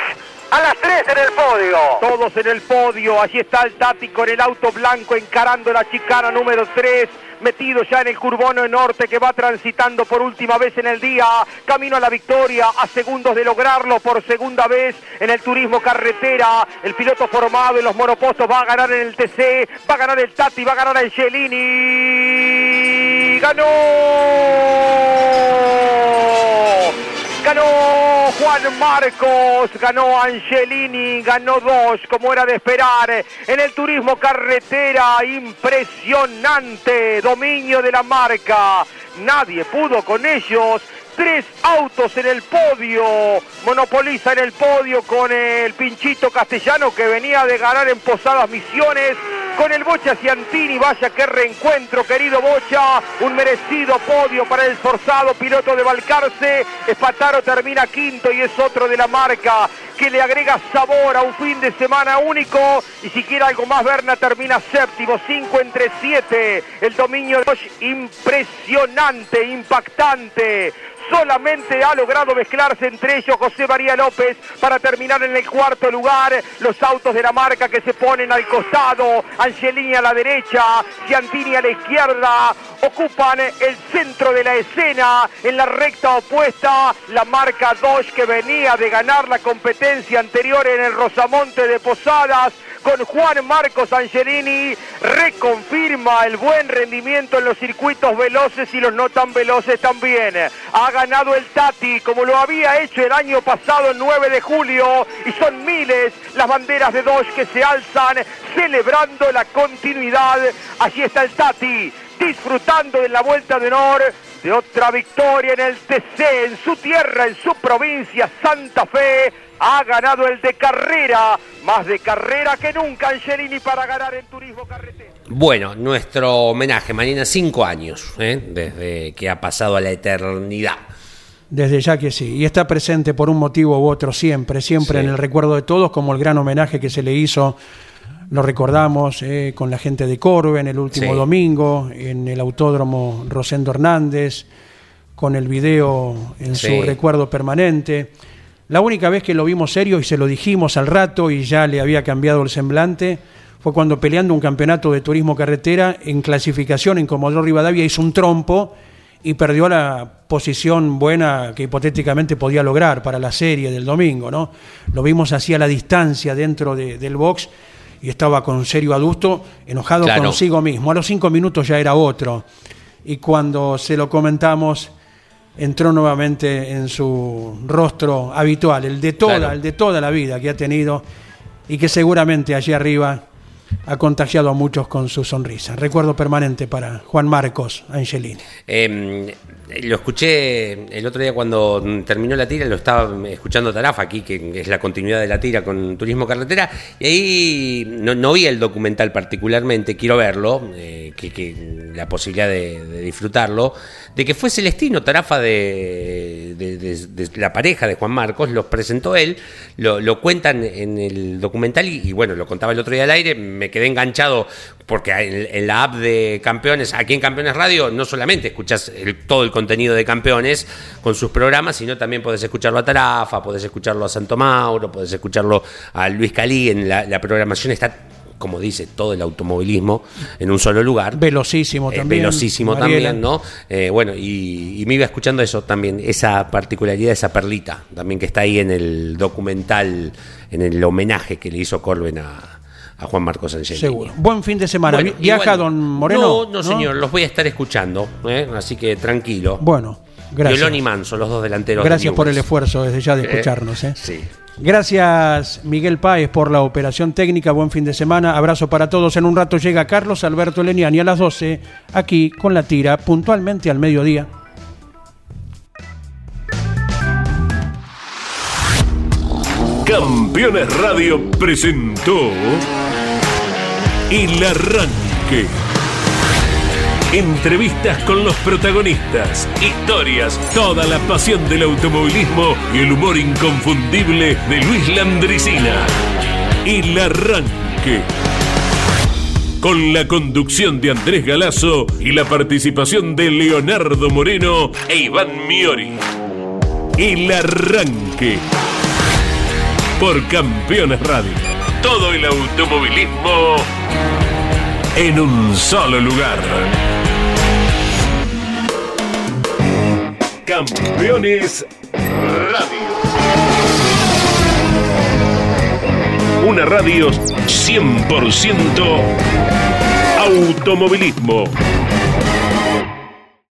a las tres en el podio. Todos en el podio. Allí está el Tati con el auto blanco encarando la chicana número 3. Metido ya en el Curbono Norte que va transitando por última vez en el día. Camino a la victoria, a segundos de lograrlo por segunda vez en el turismo carretera. El piloto formado en los monopostos va a ganar en el TC. Va a ganar el Tati, va a ganar Angelini. ¡Ganó! Ganó Juan Marcos, ganó Angelini, ganó dos, como era de esperar. En el turismo carretera, impresionante dominio de la marca. Nadie pudo con ellos. Tres autos en el podio. Monopoliza en el podio con el Pinchito Castellano que venía de ganar en Posadas Misiones. Con el Bocha Ciantini, vaya qué reencuentro, querido Bocha. Un merecido podio para el forzado piloto de Balcarce. Espataro termina quinto y es otro de la marca que le agrega sabor a un fin de semana único. Y si quiere algo más, Berna termina séptimo, 5 entre 7. El dominio de Bosch impresionante, impactante. Solamente ha logrado mezclarse entre ellos José María López para terminar en el cuarto lugar. Los autos de la marca que se ponen al costado, Angelini a la derecha, Ciantini a la izquierda, ocupan el centro de la escena en la recta opuesta. La marca Dodge que venía de ganar la competencia anterior en el Rosamonte de Posadas con Juan Marcos Angelini reconfirma el buen rendimiento en los circuitos veloces y los no tan veloces también. Ha ganado el Tati como lo había hecho el año pasado el 9 de julio y son miles las banderas de Dodge que se alzan celebrando la continuidad. Allí está el Tati disfrutando de la vuelta de honor de otra victoria en el TC, en su tierra, en su provincia, Santa Fe. Ha ganado el de carrera, más de carrera que nunca Angelini para ganar en turismo carretera. Bueno, nuestro homenaje, mañana cinco años, ¿eh? desde que ha pasado a la eternidad. Desde ya que sí, y está presente por un motivo u otro siempre, siempre Sí. en el recuerdo de todos, como el gran homenaje que se le hizo, lo recordamos, eh, con la gente de Corben el último Sí. domingo, en el Autódromo Rosendo Hernández, con el video en Sí. su recuerdo permanente. La única vez que lo vimos serio y se lo dijimos al rato y ya le había cambiado el semblante fue cuando peleando un campeonato de turismo carretera en clasificación en Comodoro Rivadavia hizo un trompo y perdió la posición buena que hipotéticamente podía lograr para la serie del domingo, ¿no? Lo vimos así a la distancia dentro de- del box y estaba con serio adusto, enojado Claro. consigo mismo. A los cinco minutos ya era otro. Y cuando se lo comentamos, entró nuevamente en su rostro habitual, el de toda, Claro. el de toda la vida que ha tenido y que seguramente allí arriba ha contagiado a muchos con su sonrisa. Recuerdo permanente para Juan Marcos Angelini. Eh, lo escuché el otro día cuando terminó la tira, lo estaba escuchando Tarafa aquí, que es la continuidad de la tira con Turismo Carretera, y ahí no, no vi el documental particularmente, quiero verlo, eh, que, la posibilidad de disfrutarlo, de que fue Celestino Tarafa de, la pareja de Juan Marcos, los presentó él, lo, cuentan en el documental y, bueno, lo contaba el otro día al aire, me quedé enganchado porque en, en la app de Campeones, aquí en Campeones Radio, no solamente escuchas el- todo el contenido de Campeones con sus programas, sino también podés escucharlo a Tarafa, podés escucharlo a Santo Mauro, podés escucharlo a Luis Calí, en la, la programación está, como dice, todo el automovilismo en un solo lugar. Velocísimo Eh, también. velocísimo Mariela. también, ¿no? Eh, bueno, y, y me iba escuchando eso también, esa particularidad, esa perlita, también que está ahí en el documental, en el homenaje que le hizo Corben a, a Juan Marcos Angelini. Seguro. Buen fin de semana. Bueno, ¿Viaja igual- don Moreno? No, no, señor, los voy a estar escuchando, ¿eh? así que tranquilo. Bueno, gracias. Violón y Manso, los dos delanteros. de Gracias por el esfuerzo desde ya de escucharnos. ¿eh? Sí. Gracias Miguel Páez por la operación técnica. Buen fin de semana. Abrazo para todos. En un rato llega Carlos Alberto Leniani a las 12 aquí con la tira puntualmente al mediodía. Campeones Radio presentó El Arranque. Entrevistas con los protagonistas, historias, toda la pasión del automovilismo y el humor inconfundible de Luis Landricina. El Arranque. Con la conducción de Andrés Galazo y la participación de Leonardo Moreno e Iván Miori. El Arranque por Campeones Radio. Todo el automovilismo en un solo lugar. Campeones Radio. Una radio 100% automovilismo.